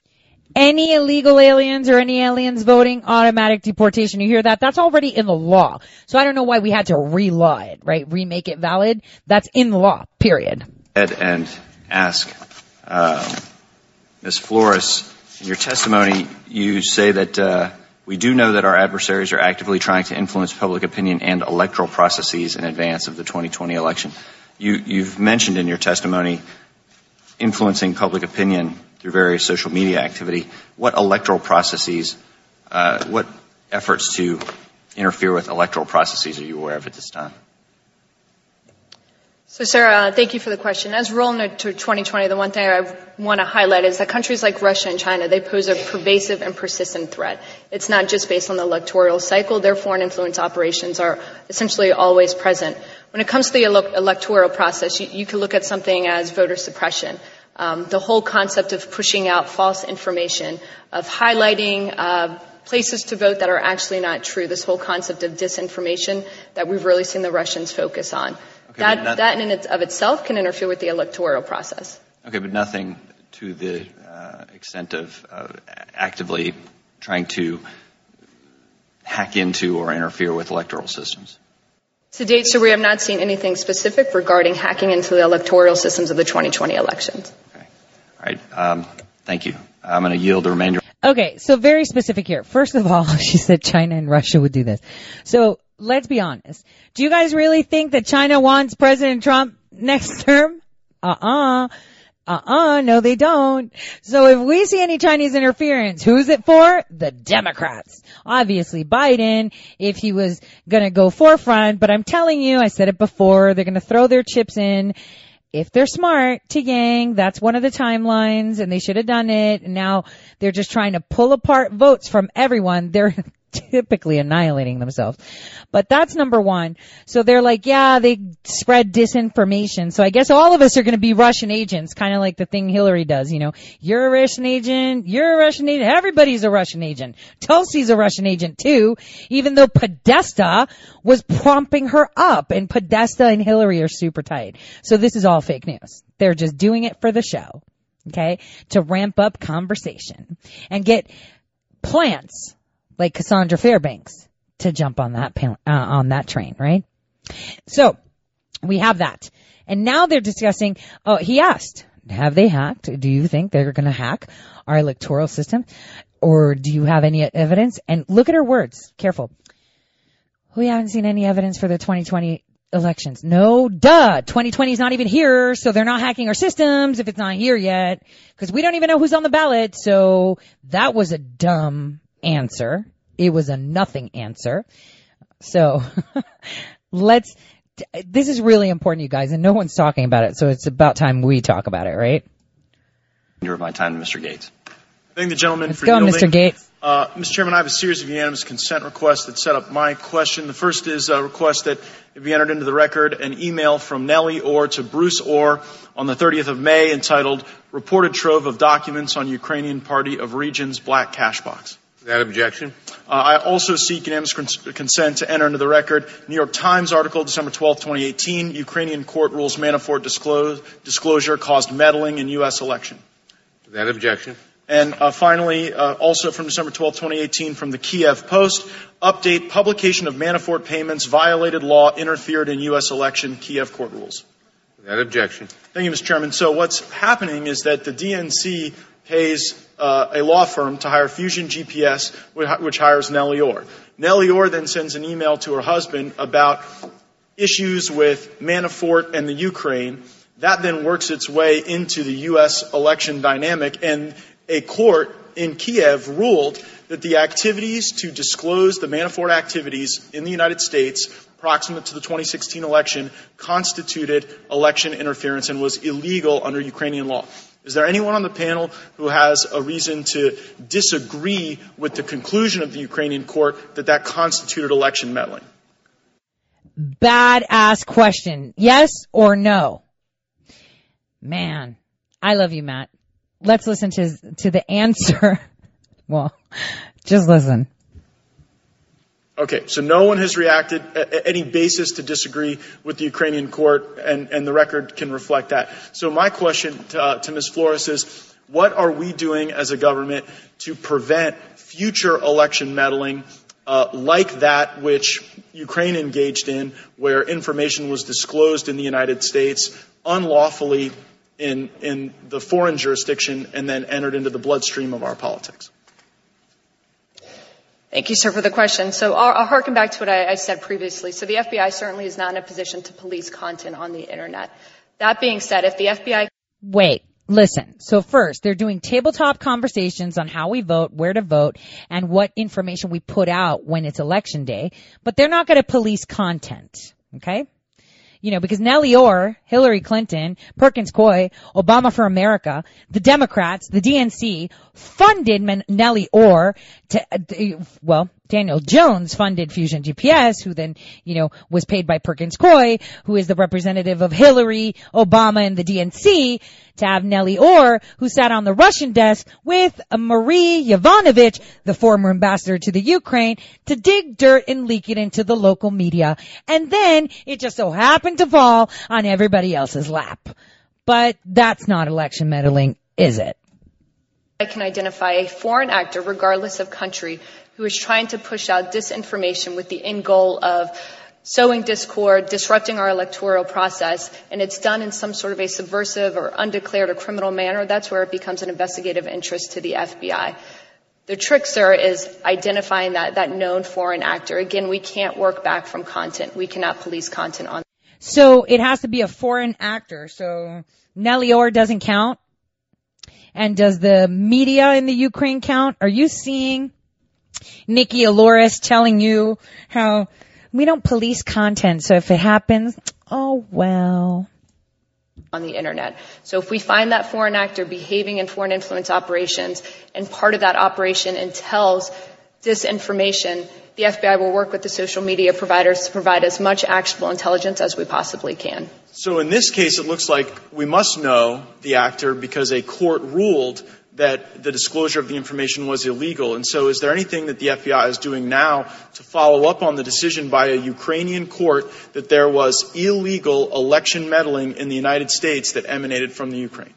Any illegal aliens or any aliens voting, automatic deportation. You hear that? That's already in the law. So I don't know why we had to re-law it, right? Remake it valid. That's in the law, period. And ask uh, Ms. Floris, in your testimony, you say that uh, we do know that our adversaries are actively trying to influence public opinion and electoral processes in advance of the 2020 election. You, have mentioned in your testimony influencing public opinion through various social media activity. What electoral processes, uh, what efforts to interfere with electoral processes are you aware of at this time? So, Sarah, uh, thank you for the question. As roll into 2020, the one thing I want to highlight is that countries like Russia and China, they pose a pervasive and persistent threat. It's not just based on the electoral cycle. Their foreign influence operations are essentially always present. When it comes to the ele- electoral process, you, you, can look at something as voter suppression. Um, the whole concept of pushing out false information, of highlighting uh, places to vote that are actually not true, this whole concept of disinformation that we've really seen the Russians focus on. Okay, that, that in and of itself can interfere with the electoral process. Okay, but nothing to the uh, extent of uh, actively trying to hack into or interfere with electoral systems. To date, sir, we have not seen anything specific regarding hacking into the electoral systems of the 2020 elections. Okay. All right. Um, thank you. I'm going to yield the remainder. Okay, so very specific here. First of all, (laughs) she said China and Russia would do this. So let's be honest. Do you guys really think that China wants President Trump next term? Uh-uh. Uh-uh, no they don't. So if we see any Chinese interference, who's it for? The Democrats. Obviously Biden, if he was gonna go forefront, but I'm telling you, I said it before, they're gonna throw their chips in. If they're smart to Yang, that's one of the timelines and they should have done it. And now they're just trying to pull apart votes from everyone. They're typically annihilating themselves. But that's number one. So they're like, yeah, they spread disinformation. So I guess all of us are going to be Russian agents, kind of like the thing Hillary does, you know. You're a Russian agent, you're a Russian agent, everybody's a Russian agent. Tulsi's a Russian agent too, even though Podesta was prompting her up and Podesta and Hillary are super tight. So this is all fake news. They're just doing it for the show. Okay? To ramp up conversation and get plants like Cassandra Fairbanks to jump on that uh, on that train, right? So we have that, and now they're discussing. Oh, he asked, have they hacked? Do you think they're going to hack our electoral system? or do you have any evidence? And look at her words. Careful. We haven't seen any evidence for the 2020 elections. No, duh. 2020 is not even here, so they're not hacking our systems if it's not here yet, because we don't even know who's on the ballot. So that was a dumb answer. It was a nothing answer. So (laughs) let's. This is really important, you guys, and no one's talking about it. So it's about time we talk about it, right? Of my time Mr. Gates. Thank the gentleman Let's for go, yielding. Mr. Gates. Uh, Mr. Chairman, I have a series of unanimous consent requests that set up my question. The first is a request that it be entered into the record an email from Nellie Ohr to Bruce Ohr on the 30th of May entitled Reported Trove of Documents on Ukrainian Party of Regions Black Cash Box. Without objection. Uh, I also seek unanimous cons- consent to enter into the record New York Times article, December 12, 2018. Ukrainian court rules Manafort disclose, disclosure caused meddling in U.S. election. That objection. And uh, finally, uh, also from December 12, 2018, from the Kiev Post, update publication of Manafort payments violated law, interfered in U.S. election, Kiev court rules. That objection. Thank you, Mr. Chairman. So what's happening is that the DNC pays uh, a law firm to hire Fusion GPS, which hires Nellie Ohr. Nellie Ohr then sends an email to her husband about issues with Manafort and the Ukraine. That then works its way into the U.S. election dynamic, and a court in Kiev ruled that the activities to disclose the Manafort activities in the United States proximate to the 2016 election constituted election interference and was illegal under Ukrainian law. Is there anyone on the panel who has a reason to disagree with the conclusion of the Ukrainian court that that constituted election meddling? Badass question. Yes or no? Man, I love you, Matt. Let's listen to to the answer. (laughs) well, just listen. Okay, so no one has reacted, any basis to disagree with the Ukrainian court, and, and the record can reflect that. So my question to, uh, to Ms. Floris is, what are we doing as a government to prevent future election meddling uh, like that which Ukraine engaged in, where information was disclosed in the United States unlawfully in, in the foreign jurisdiction and then entered into the bloodstream of our politics? Thank you, sir, for the question. So I'll, I'll harken back to what I, I said previously. So the FBI certainly is not in a position to police content on the internet. That being said, if the FBI Wait, listen. So first, they're doing tabletop conversations on how we vote, where to vote, and what information we put out when it's election day, but they're not going to police content. Okay? You know, because Nellie Ohr, Hillary Clinton, Perkins Coie, Obama for America, the Democrats, the DNC funded Men- Nellie Ohr uh, well, Daniel Jones funded Fusion GPS, who then, you know, was paid by Perkins Coie, who is the representative of Hillary, Obama, and the DNC, to have Nellie Ohr, who sat on the Russian desk with Marie Yovanovitch, the former ambassador to the Ukraine, to dig dirt and leak it into the local media. And then it just so happened to fall on everybody else's lap. But that's not election meddling, is it? I can identify a foreign actor, regardless of country, who is trying to push out disinformation with the end goal of sowing discord, disrupting our electoral process, and it's done in some sort of a subversive or undeclared or criminal manner, that's where it becomes an investigative interest to the FBI. The trick, sir, is identifying that, that known foreign actor. Again, we can't work back from content. We cannot police content on. So it has to be a foreign actor. So Nellie Ohr doesn't count. And does the media in the Ukraine count? Are you seeing Nikki Floris telling you how we don't police content, so if it happens, oh well. on the internet. So if we find that foreign actor behaving in foreign influence operations and part of that operation entails disinformation, the FBI will work with the social media providers to provide as much actionable intelligence as we possibly can. So in this case, it looks like we must know the actor because a court ruled that the disclosure of the information was illegal. And so is there anything that the FBI is doing now to follow up on the decision by a Ukrainian court that there was illegal election meddling in the United States that emanated from the Ukraine?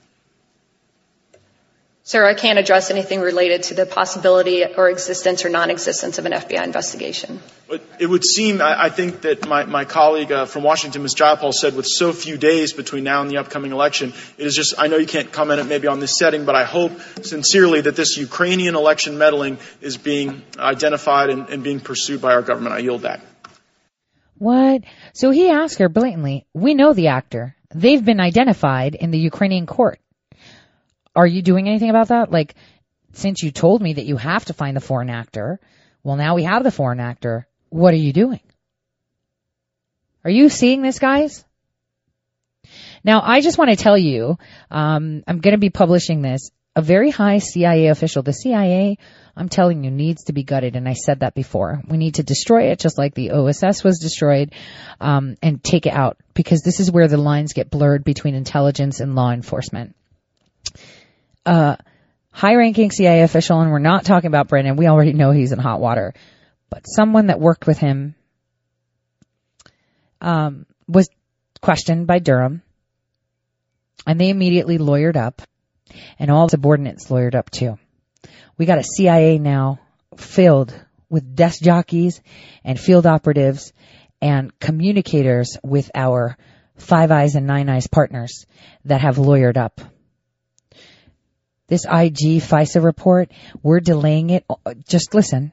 Sir, I can't address anything related to the possibility or existence or non-existence of an FBI investigation. But it would seem, I, I think that my, my colleague uh, from Washington, Ms. Jayapal, said with so few days between now and the upcoming election, it is just, I know you can't comment maybe on this setting, but I hope sincerely that this Ukrainian election meddling is being identified and, and being pursued by our government. I yield that. What? So he asked her blatantly, we know the actor. They've been identified in the Ukrainian court. Are you doing anything about that? Like, since you told me that you have to find the foreign actor, well, now we have the foreign actor. What are you doing? Are you seeing this, guys? Now, I just want to tell you, um, I'm going to be publishing this. A very high CIA official, the CIA, I'm telling you, needs to be gutted, and I said that before. We need to destroy it, just like the OSS was destroyed, um, and take it out, because this is where the lines get blurred between intelligence and law enforcement uh, high ranking CIA official, and we're not talking about Brennan. We already know he's in hot water, but someone that worked with him, um, was questioned by Durham and they immediately lawyered up and all subordinates lawyered up too. We got a CIA now filled with desk jockeys and field operatives and communicators with our Five Eyes and Nine Eyes partners that have lawyered up. This IG FISA report, we're delaying it. Just listen,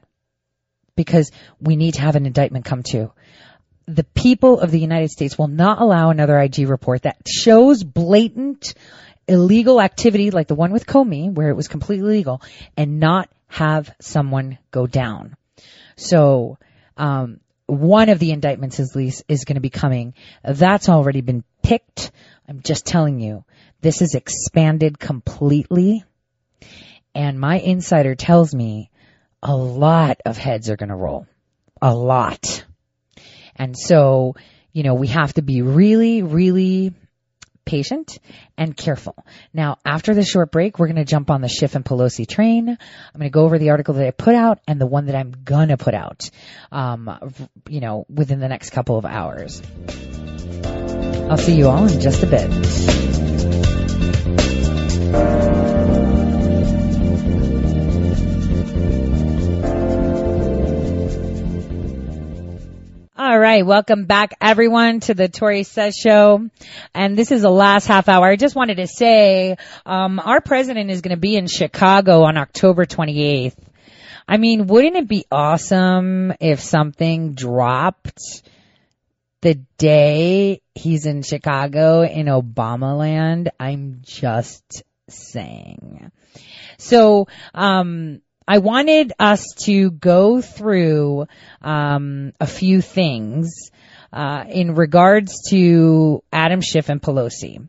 because we need to have an indictment come to. The people of the United States will not allow another IG report that shows blatant illegal activity like the one with Comey, where it was completely legal, and not have someone go down. So, um, one of the indictments least is going to be coming. That's already been picked. I'm just telling you, this is expanded completely. And my insider tells me a lot of heads are going to roll. A lot. And so, you know, we have to be really, really patient and careful. Now, after the short break, we're going to jump on the Schiff and Pelosi train. I'm going to go over the article that I put out and the one that I'm going to put out, um, you know, within the next couple of hours. I'll see you all in just a bit. All right. Welcome back everyone to the Tore Says show. And this is the last half hour. I just wanted to say, um, our president is going to be in Chicago on October 28th. I mean, wouldn't it be awesome if something dropped the day he's in Chicago in Obama land? I'm just saying. So, um, I wanted us to go through um, a few things uh, in regards to Adam Schiff and Pelosi.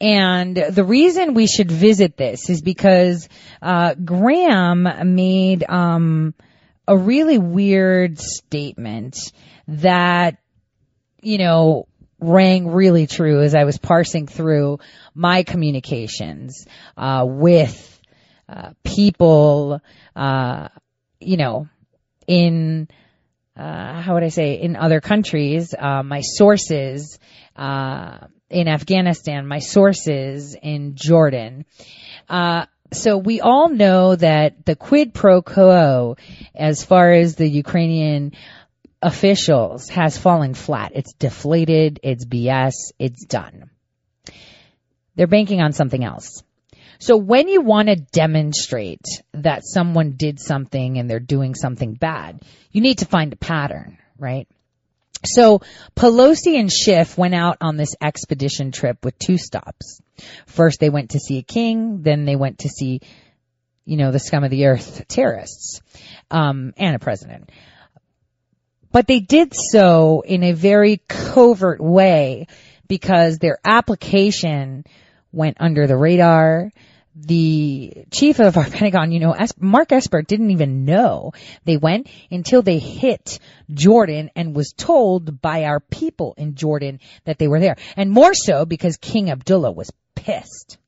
And the reason we should visit this is because uh, Graham made um, a really weird statement that, you know, rang really true as I was parsing through my communications uh, with uh, people, uh, you know, in, uh, how would I say, in other countries, uh, my sources, uh, in Afghanistan, my sources in Jordan. so we all know that the quid pro quo, as far as the Ukrainian officials, has fallen flat. It's deflated. It's BS. It's done. They're banking on something else. So when you want to demonstrate that someone did something and they're doing something bad, you need to find a pattern, right? So Pelosi and Schiff went out on this expedition trip with two stops. First they went to see a king, then they went to see, you know, the scum of the earth terrorists, um, and a president. But they did so in a very covert way because their application went under the radar. The chief of our (laughs) Pentagon, you know, Mark Esper didn't even know they went until they hit Jordan and was told by our people in Jordan that they were there. And more so because King Abdullah was pissed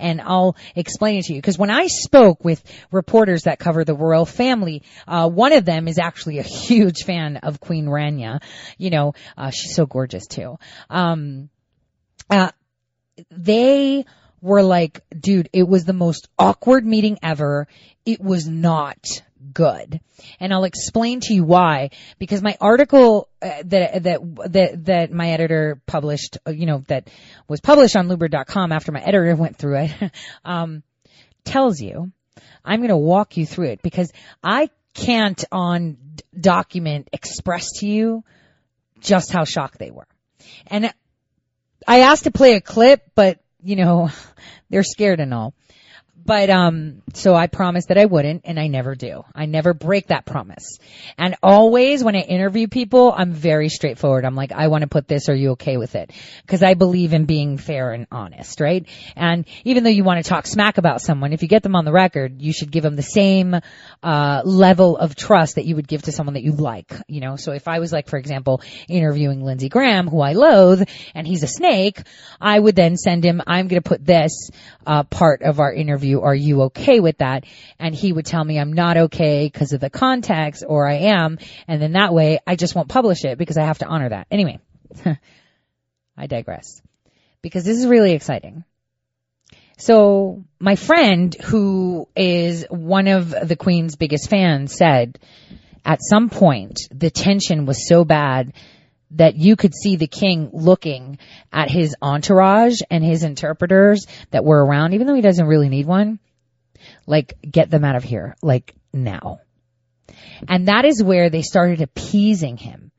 and I'll explain it to you. Because when I spoke with reporters that cover the royal family, uh, one of them is actually a (laughs) huge fan of Queen Rania. You know, uh, she's so gorgeous too. Um, uh, they were like, dude, it was the most awkward meeting ever. It was not good. And I'll explain to you why. Because my article uh, that, that, that, that my editor published, uh, you know, that was published on Lubert.com after my editor went through it, (laughs) um, tells you, I'm going to walk you through it because I can't on document express to you just how shocked they were. And I asked to play a clip, but you know, (laughs) they're scared and all. But um so I promised that I wouldn't and I never do. I never break that promise. And always when I interview people, I'm very straightforward. I'm like, I want to put this, are you okay with it? Cuz I believe in being fair and honest, right? And even though you want to talk smack about someone, if you get them on the record, you should give them the same uh level of trust that you would give to someone that you like, you know? So if I was like for example, interviewing Lindsey Graham, who I loathe, and he's a snake, I would then send him, I'm going to put this uh part of our interview are you okay with that? And he would tell me I'm not okay because of the context or I am. And then that way I just won't publish it because I have to honor that. Anyway, (laughs) I digress because this is really exciting. So my friend who is one of the Queen's biggest fans said at some point the tension was so bad that you could see the king looking at his entourage and his interpreters that were around, even though he doesn't really need one. Like, get them out of here, like now. And that is where they started appeasing him.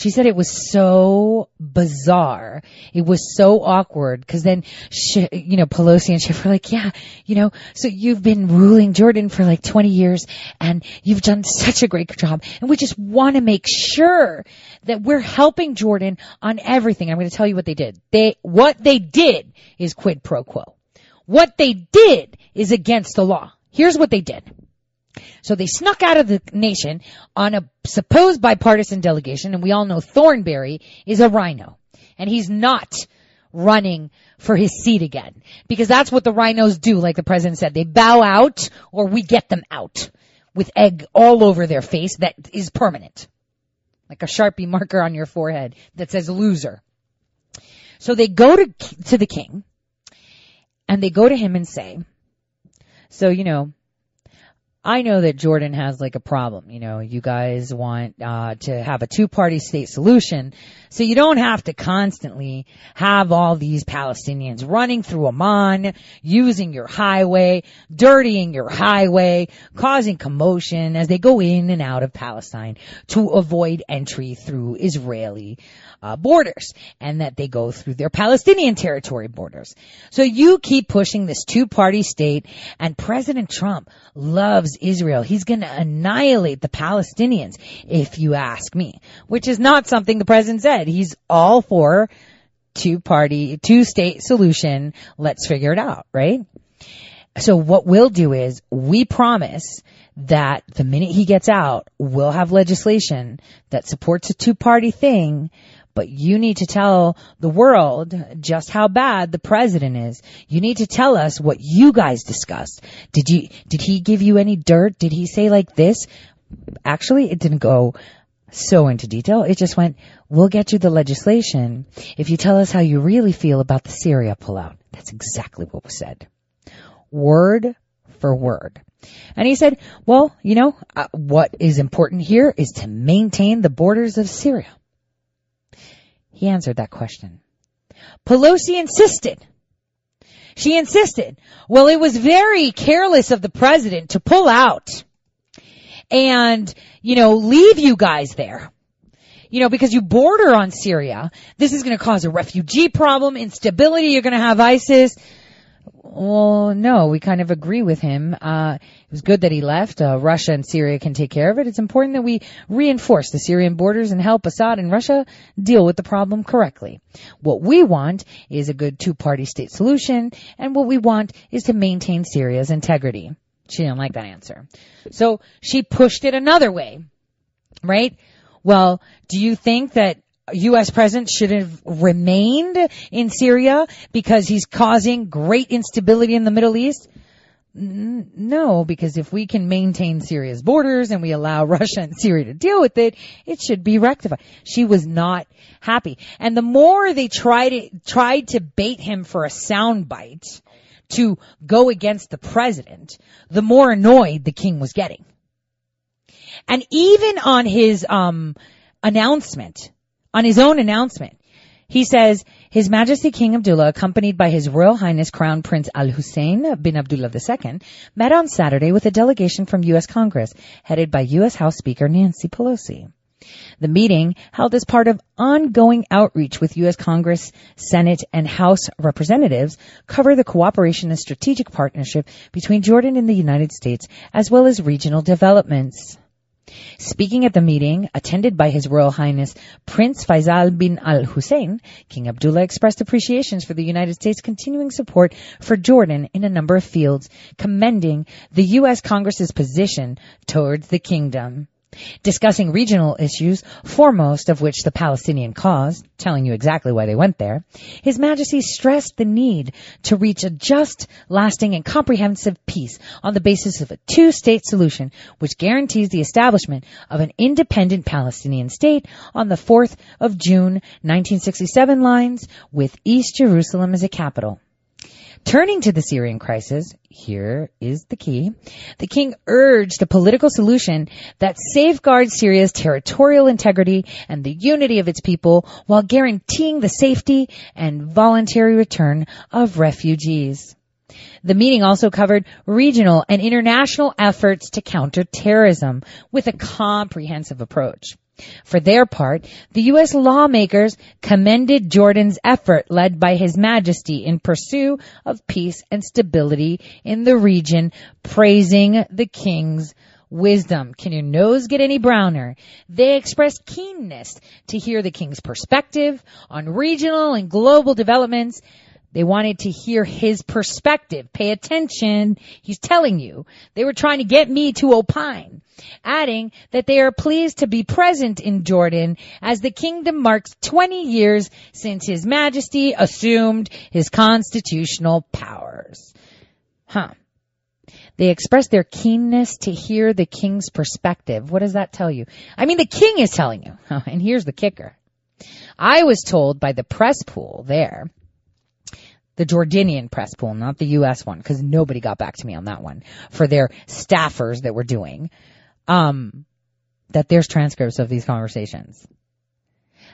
She said it was so bizarre. It was so awkward because then, she, you know, Pelosi and Schiff were like, yeah, you know, so you've been ruling Jordan for like 20 years and you've done such a great job. And we just want to make sure that we're helping Jordan on everything. I'm going to tell you what they did. They, what they did is quid pro quo. What they did is against the law. Here's what they did. So they snuck out of the nation on a supposed bipartisan delegation, and we all know Thornberry is a rhino. And he's not running for his seat again. Because that's what the rhinos do, like the president said. They bow out, or we get them out. With egg all over their face that is permanent. Like a Sharpie marker on your forehead that says loser. So they go to, to the king, and they go to him and say, so, you know, I know that Jordan has like a problem. You know, you guys want uh, to have a two-party state solution, so you don't have to constantly have all these Palestinians running through Amman, using your highway, dirtying your highway, causing commotion as they go in and out of Palestine to avoid entry through Israeli uh, borders and that they go through their Palestinian territory borders. So you keep pushing this two-party state and President Trump loves Israel. He's going to annihilate the Palestinians if you ask me, which is not something the president said. He's all for two-party, two-state solution. Let's figure it out, right? So what we'll do is we promise that the minute he gets out, we'll have legislation that supports a two-party thing but you need to tell the world just how bad the president is. You need to tell us what you guys discussed. Did you, did he give you any dirt? Did he say like this? Actually, it didn't go so into detail. It just went, we'll get you the legislation if you tell us how you really feel about the Syria pullout. That's exactly what was said. Word for word. And he said, well, you know, uh, what is important here is to maintain the borders of Syria. He answered that question. Pelosi insisted. She insisted. Well, it was very careless of the president to pull out and, you know, leave you guys there. You know, because you border on Syria. This is going to cause a refugee problem, instability. You're going to have ISIS. Well, no, we kind of agree with him. Uh, it was good that he left. Uh, Russia and Syria can take care of it. It's important that we reinforce the Syrian borders and help Assad and Russia deal with the problem correctly. What we want is a good two-party state solution, and what we want is to maintain Syria's integrity. She didn't like that answer. So she pushed it another way, right? Well, do you think that U.S. president should have remained in Syria because he's causing great instability in the Middle East? No, because if we can maintain Syria's borders and we allow (laughs) Russia and Syria to deal with it, it should be rectified. She was not happy. And the more they tried to, tried to bait him for a soundbite, to go against the president, the more annoyed the king was getting. And even on his, um, announcement, on his own announcement, he says, His Majesty King Abdullah, accompanied by His Royal Highness Crown Prince Al Hussein bin Abdullah II, met on Saturday with a delegation from U.S. Congress, headed by U.S. House Speaker Nancy Pelosi. The meeting, held as part of ongoing outreach with U.S. Congress, Senate, and House representatives, cover the cooperation and strategic partnership between Jordan and the United States, as well as regional developments. Speaking at the meeting, attended by His Royal Highness Prince Faisal bin Al Hussein, King Abdullah expressed appreciations for the United States' continuing support for Jordan in a number of fields, commending the U.S. Congress's position towards the kingdom. Discussing regional issues, foremost of which the Palestinian cause, telling you exactly why they went there, His Majesty stressed the need to reach a just, lasting, and comprehensive peace on the basis of a two-state solution which guarantees the establishment of an independent Palestinian state on the 4th of June 1967 lines with East Jerusalem as a capital. Turning to the Syrian crisis, here is the key. The king urged a political solution that safeguards Syria's territorial integrity and the unity of its people while guaranteeing the safety and voluntary return of refugees. The meeting also covered regional and international efforts to counter terrorism with a comprehensive approach. For their part, the U.S. lawmakers commended Jordan's effort led by His Majesty in pursuit of peace and stability in the region, praising the king's wisdom. Can your nose get any browner? They expressed keenness to hear the king's perspective on regional and global developments they wanted to hear his perspective. Pay attention. He's telling you. They were trying to get me to opine. Adding that they are pleased to be present in Jordan as the kingdom marks 20 years since his majesty assumed his constitutional powers. Huh. They expressed their keenness to hear the king's perspective. What does that tell you? I mean, the king is telling you. (laughs) And here's the kicker. I was told by the press pool there the Jordanian press pool, not the U.S. one, because nobody got back to me on that one for their staffers that were doing, um, that there's transcripts of these conversations.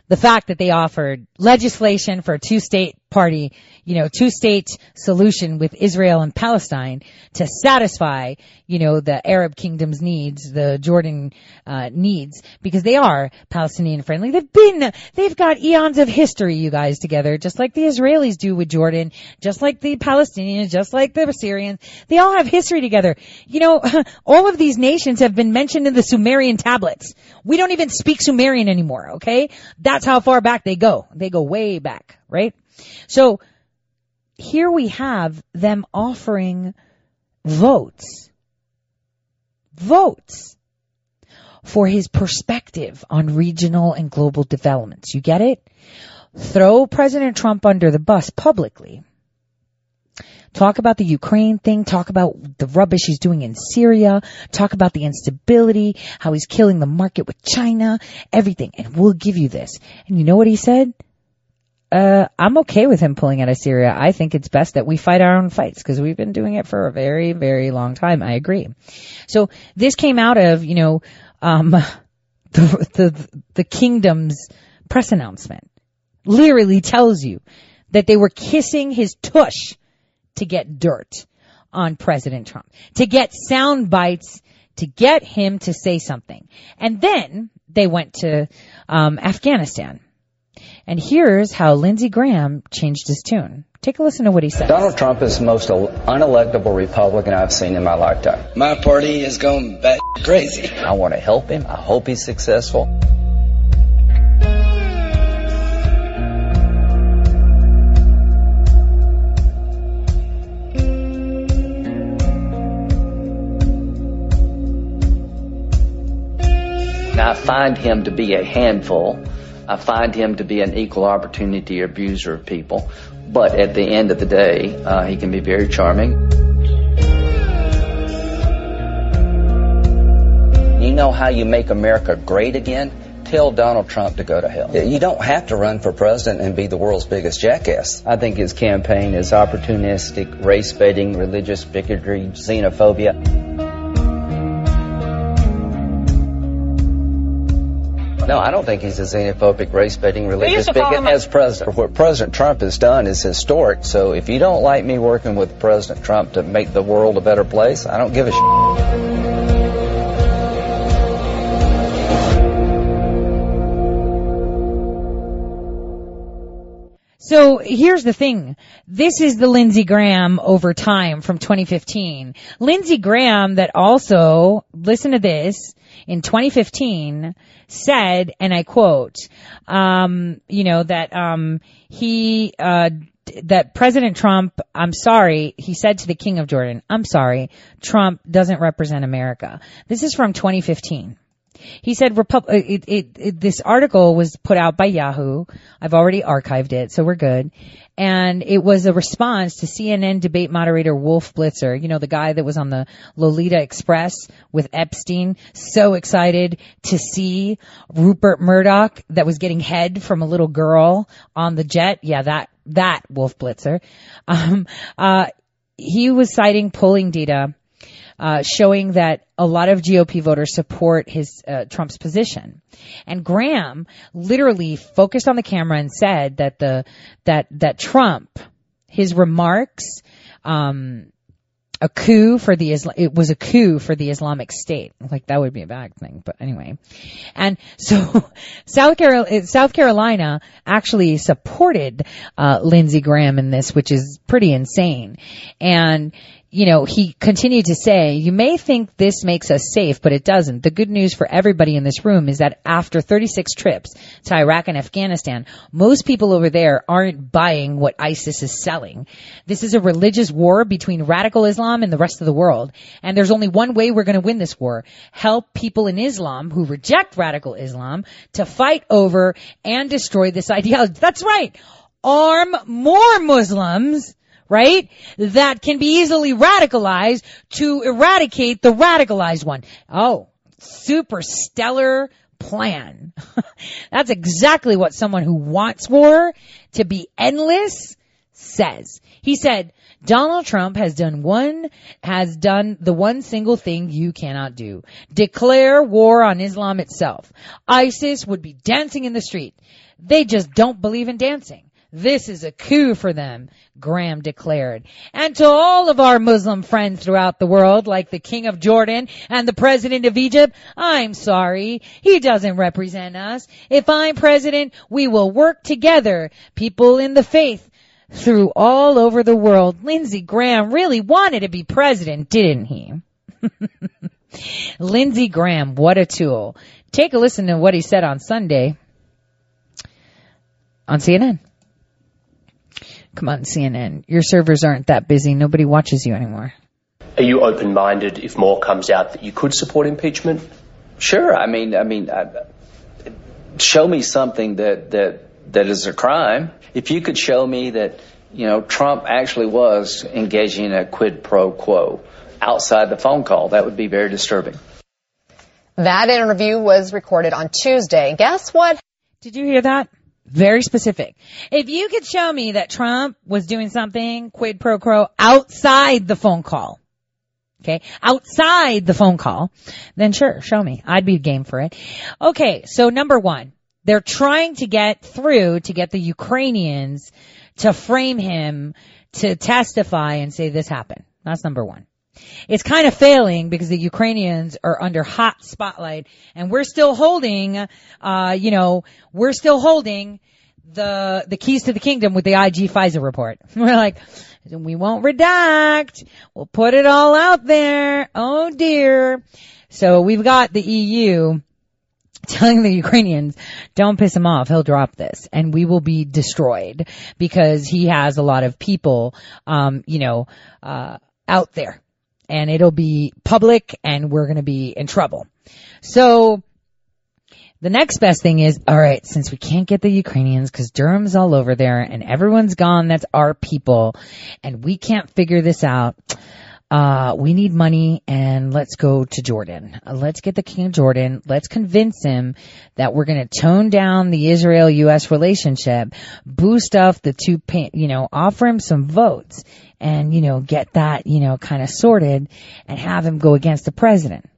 The fact that they offered legislation for a two-state party, you know, two-state solution with Israel and Palestine to satisfy, you know, the Arab kingdom's needs, the Jordan uh, needs, because they are Palestinian friendly. They've been, they've got eons of history, you guys, together, just like the Israelis do with Jordan, just like the Palestinians, just like the Syrians. They all have history together. You know, (laughs) all of these nations have been mentioned in the Sumerian tablets. We don't even speak Sumerian anymore, okay? That's how far back they go. They go way back, right? So here we have them offering votes, votes for his perspective on regional and global developments. You get it? Throw President Trump under the bus publicly. Talk about the Ukraine thing. Talk about the rubbish he's doing in Syria. Talk about the instability, how he's killing the market with China, everything. And we'll give you this. And you know what he said? Uh, I'm okay with him pulling out of Syria. I think it's best that we fight our own fights because we've been doing it for a very, very long time. I agree. So this came out of, you know, um, (laughs) the, the, the kingdom's press announcement literally tells you that they were kissing his tush to get dirt on President Trump, to get sound bites, to get him to say something. And then they went to um, Afghanistan and here's how Lindsey Graham changed his tune. Take a listen to what he said. Donald Trump is the most unelectable Republican I've seen in my lifetime. My party is going bat crazy. I want to help him. I hope he's successful. Now, I find him to be a handful I find him to be an equal opportunity abuser of people. But at the end of the day, uh, he can be very charming. You know how you make America great again? tell Donald Trump to go to hell. You don't have to run for president and be the world's biggest jackass. I think his campaign is opportunistic, race baiting, religious bigotry, xenophobia. No, I don't think he's a xenophobic, race-baiting, religious bigot as president. What President Trump has done is historic. So if you don't like me working with President Trump to make the world a better place, I don't give a shit. So here's the thing. This is the Lindsey Graham over time from 2015. Lindsey Graham that also, listen to this, in 2015 said, and I quote, um, you know, that, um, he, uh, that President Trump, I'm sorry, he said to the King of Jordan, I'm sorry, Trump doesn't represent America. This is from 2015. He said, Repub- it, it, it, this article was put out by Yahoo. I've already archived it, so we're good. And it was a response to CNN debate moderator Wolf Blitzer, you know, the guy that was on the Lolita Express with Epstein, so excited to see Rupert Murdoch that was getting head from a little girl on the jet. Yeah, that, that Wolf Blitzer. Um, uh, he was citing polling data uh, showing that a lot of GOP voters support his uh, Trump's position. And Graham literally focused on the camera and said that the that that Trump, his remarks, um, a coup for the Islam, it was a coup for the Islamic State. Like that would be a bad thing, but anyway. And so (laughs) South Carolina, South Carolina actually supported, uh, Lindsey Graham in this, which is pretty insane. And, you know, he continued to say, you may think this makes us safe, but it doesn't. The good news for everybody in this room is that after 36 trips to Iraq and Afghanistan, most people over there aren't buying what ISIS is selling. This is a religious war between radical Islam and the rest of the world. And there's only one way we're going to win this war. Help people in Islam who reject radical Islam to fight over and destroy this ideology. That's right. Arm more Muslims right? That can be easily radicalized to eradicate the radicalized one. Oh, super stellar plan. (laughs) That's exactly what someone who wants war to be endless says. He said, Donald Trump has done one, has done the one single thing you cannot do. Declare war on Islam itself. ISIS would be dancing in the street. They just don't believe in dancing. This is a coup for them, Graham declared. And to all of our Muslim friends throughout the world, like the King of Jordan and the President of Egypt, I'm sorry. He doesn't represent us. If I'm president, we will work together, people in the faith, through all over the world. Lindsey Graham really wanted to be president, didn't he? (laughs) Lindsey Graham, what a tool. Take a listen to what he said on Sunday on CNN. Come on, CNN. Your servers aren't that busy. Nobody watches you anymore. Are you open-minded if more comes out that you could support impeachment? Sure. I mean, I mean, I, show me something that that that is a crime. If you could show me that, you know, Trump actually was engaging in a quid pro quo outside the phone call, that would be very disturbing. That interview was recorded on Tuesday. Guess what? Did you hear that? Very specific. If you could show me that Trump was doing something quid pro quo outside the phone call, okay, outside the phone call, then sure, show me. I'd be game for it. Okay, so number one, they're trying to get through to get the Ukrainians to frame him to testify and say this happened. That's number one. It's kind of failing because the Ukrainians are under hot spotlight and we're still holding, uh, you know, we're still holding the, the keys to the kingdom with the IG FISA report. (laughs) We're like, we won't redact. We'll put it all out there. Oh dear. So we've got the EU (laughs) telling the Ukrainians, don't piss him off, he'll drop this and we will be destroyed because he has a lot of people, um, you know, uh, out there and it'll be public and we're going to be in trouble. So the next best thing is, all right, since we can't get the Ukrainians because Durham's all over there and everyone's gone, that's our people and we can't figure this out. uh, we need money and let's go to Jordan. Uh, let's get the king of Jordan. Let's convince him that we're going to tone down the Israel-U.S. relationship, boost up the two, you know, offer him some votes and, you know, get that, you know, kind of sorted and have him go against the president.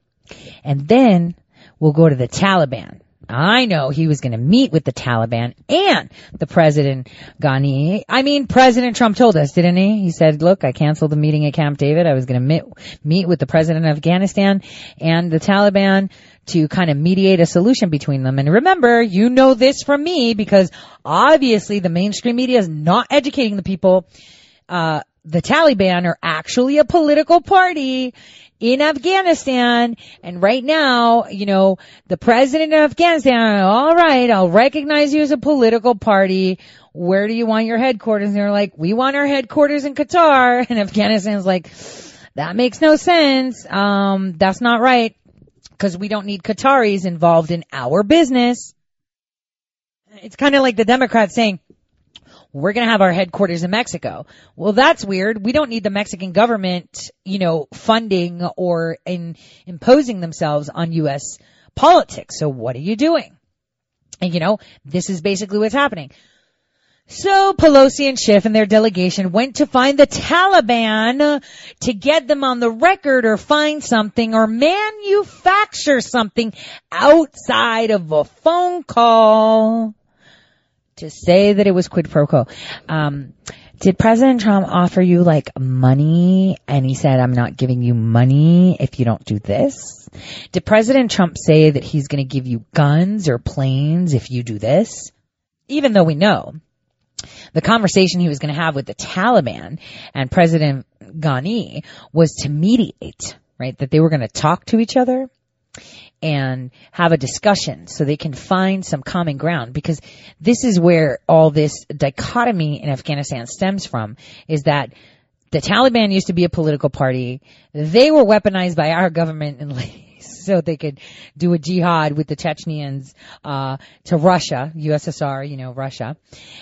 And then we'll go to the Taliban. I know he was going to meet with the Taliban and the President Ghani. I mean, President Trump told us, didn't he? He said, look, I canceled the meeting at Camp David. I was going to meet, meet with the President of Afghanistan and the Taliban to kind of mediate a solution between them. And remember, you know this from me because obviously the mainstream media is not educating the people. Uh, the Taliban are actually a political party in Afghanistan. And right now, you know, the president of Afghanistan, all right, I'll recognize you as a political party. Where do you want your headquarters? And they're like, we want our headquarters in Qatar. (laughs) And Afghanistan's like, that makes no sense. Um, that's not right. Cause we don't need Qataris involved in our business. It's kind of like the Democrats saying, we're going to have our headquarters in Mexico. Well, that's weird. We don't need the Mexican government, you know, funding or in imposing themselves on U.S. politics. So what are you doing? And you know, this is basically what's happening. So Pelosi and Schiff and their delegation went to find the Taliban to get them on the record or find something or manufacture something outside of a phone call to say that it was quid pro quo. Um, did President Trump offer you like money and he said, I'm not giving you money if you don't do this? Did President Trump say that he's going to give you guns or planes if you do this? Even though we know the conversation he was going to have with the Taliban and President Ghani was to mediate, right? That they were going to talk to each other and have a discussion so they can find some common ground because this is where all this dichotomy in Afghanistan stems from is that the Taliban used to be a political party. They were weaponized by our government and so they could do a jihad with the Chechens uh, to Russia, USSR, you know, Russia.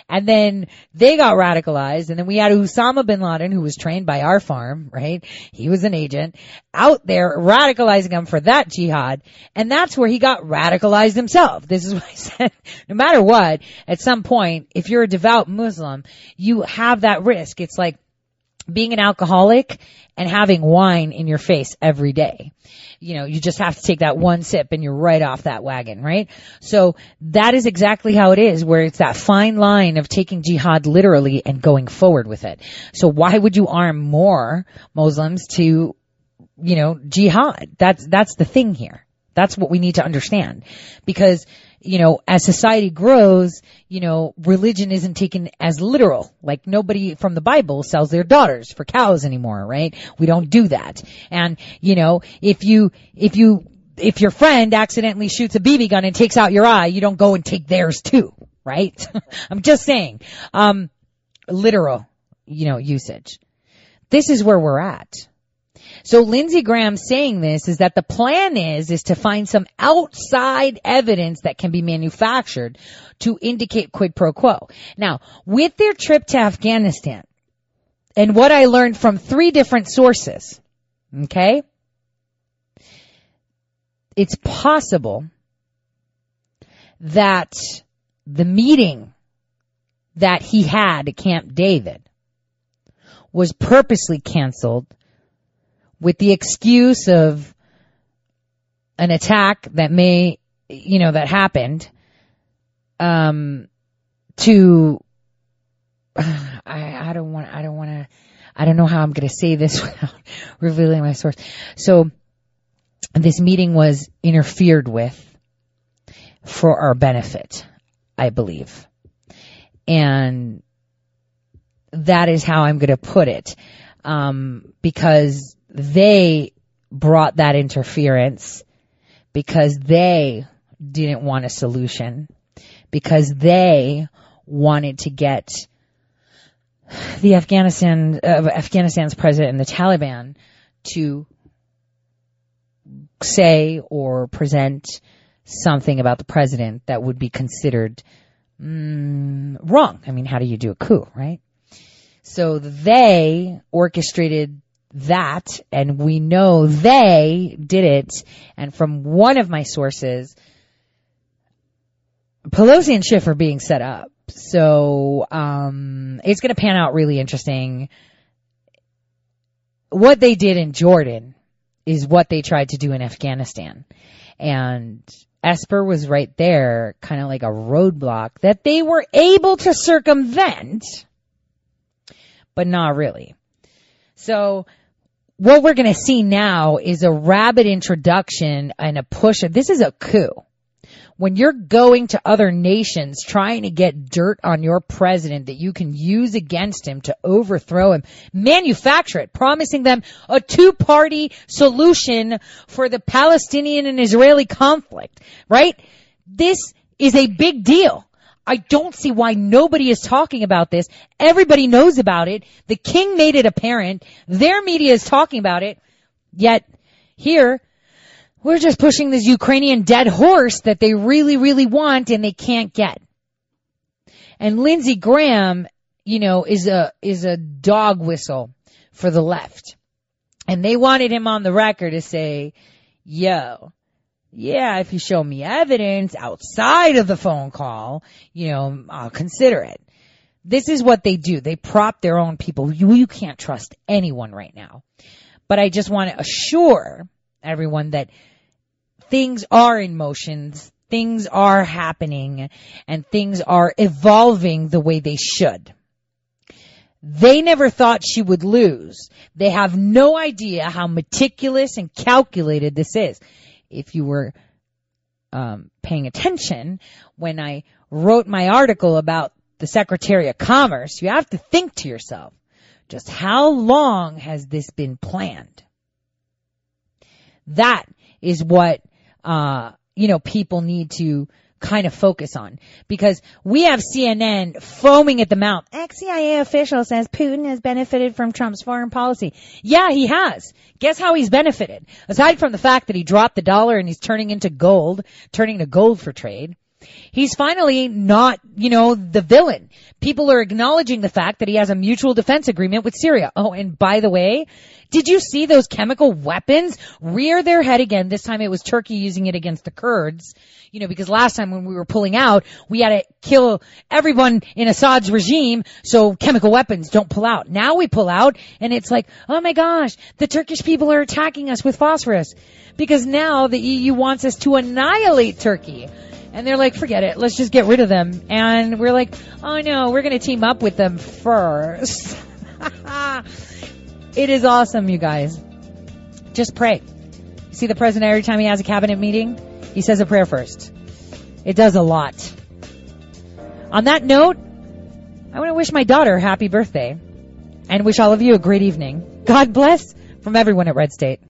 And then they got radicalized, and then we had Osama bin Laden, who was trained by our farm, right? He was an agent out there radicalizing them for that jihad, and that's where he got radicalized himself. This is (laughs) what I said. No matter what, at some point, if you're a devout Muslim, you have that risk. It's like being an alcoholic and having wine in your face every day. You know, you just have to take that one sip and you're right off that wagon, right? So that is exactly how it is, where it's that fine line of taking jihad literally and going forward with it. So why would you arm more Muslims to, you know, jihad? That's, that's the thing here. That's what we need to understand. Because you know, as society grows, you know, religion isn't taken as literal. Like nobody from the Bible sells their daughters for cows anymore, right? We don't do that. And, you know, if you, if you, if your friend accidentally shoots a BB gun and takes out your eye, you don't go and take theirs too, right? (laughs) I'm just saying, um, literal, you know, usage. This is where we're at. So Lindsey Graham saying this is that the plan is, is to find some outside evidence that can be manufactured to indicate quid pro quo. Now, with their trip to Afghanistan, and what I learned from three different sources, okay, it's possible that the meeting that he had at Camp David was purposely canceled with the excuse of an attack that may, you know, that happened, um, to, (sighs) I, I don't want, I don't want to, I don't know how I'm going to say this (laughs) without revealing my source. So this meeting was interfered with for our benefit, I believe. And that is how I'm going to put it. Um, because they brought that interference because they didn't want a solution, because they wanted to get the Afghanistan, uh, Afghanistan's president and the Taliban to say or present something about the president that would be considered mm, wrong. I mean, how do you do a coup, right? So they orchestrated that, and we know they did it. And from one of my sources, Pelosi and Schiff are being set up. So, um, it's going to pan out really interesting. What they did in Jordan is what they tried to do in Afghanistan. And Esper was right there, kind of like a roadblock that they were able to circumvent, but not really. So what we're going to see now is a rapid introduction and a push. This is a coup when you're going to other nations trying to get dirt on your president that you can use against him to overthrow him, manufacture it, promising them a two-party solution for the Palestinian and Israeli conflict, right? This is a big deal. I don't see why nobody is talking about this. Everybody knows about it. The king made it apparent. Their media is talking about it. Yet here, we're just pushing this Ukrainian dead horse that they really, really want and they can't get. And Lindsey Graham, you know, is a, is a dog whistle for the left. And they wanted him on the record to say, yo, yeah, if you show me evidence outside of the phone call, you know, I'll consider it. This is what they do. They prop their own people. You, you can't trust anyone right now. But I just want to assure everyone that things are in motion, things are happening, and things are evolving the way they should. They never thought she would lose. They have no idea how meticulous and calculated this is. If you were um, paying attention when I wrote my article about the Secretary of Commerce, you have to think to yourself, just how long has this been planned? That is what uh, you know, people need to kind of focus on because we have CNN foaming at the mouth. Ex-CIA official says Putin has benefited from Trump's foreign policy. Yeah, he has. Guess how he's benefited? Aside from the fact that he dropped the dollar and he's turning into gold, turning to gold for trade. He's finally not, you know, the villain. People are acknowledging the fact that he has a mutual defense agreement with Syria. Oh, and by the way, did you see those chemical weapons rear their head again? This time it was Turkey using it against the Kurds. You know, because last time when we were pulling out, we had to kill everyone in Assad's regime so chemical weapons don't pull out. Now we pull out and it's like, oh my gosh, the Turkish people are attacking us with phosphorus. Because now the EU wants us to annihilate Turkey. And they're like, forget it. Let's just get rid of them. And we're like, oh no, we're going to team up with them first. (laughs) it is awesome, you guys. Just pray. You See the president every time he has a cabinet meeting? He says a prayer first. It does a lot. On that note, I want to wish my daughter happy birthday and wish all of you a great evening. God bless from everyone at Red State.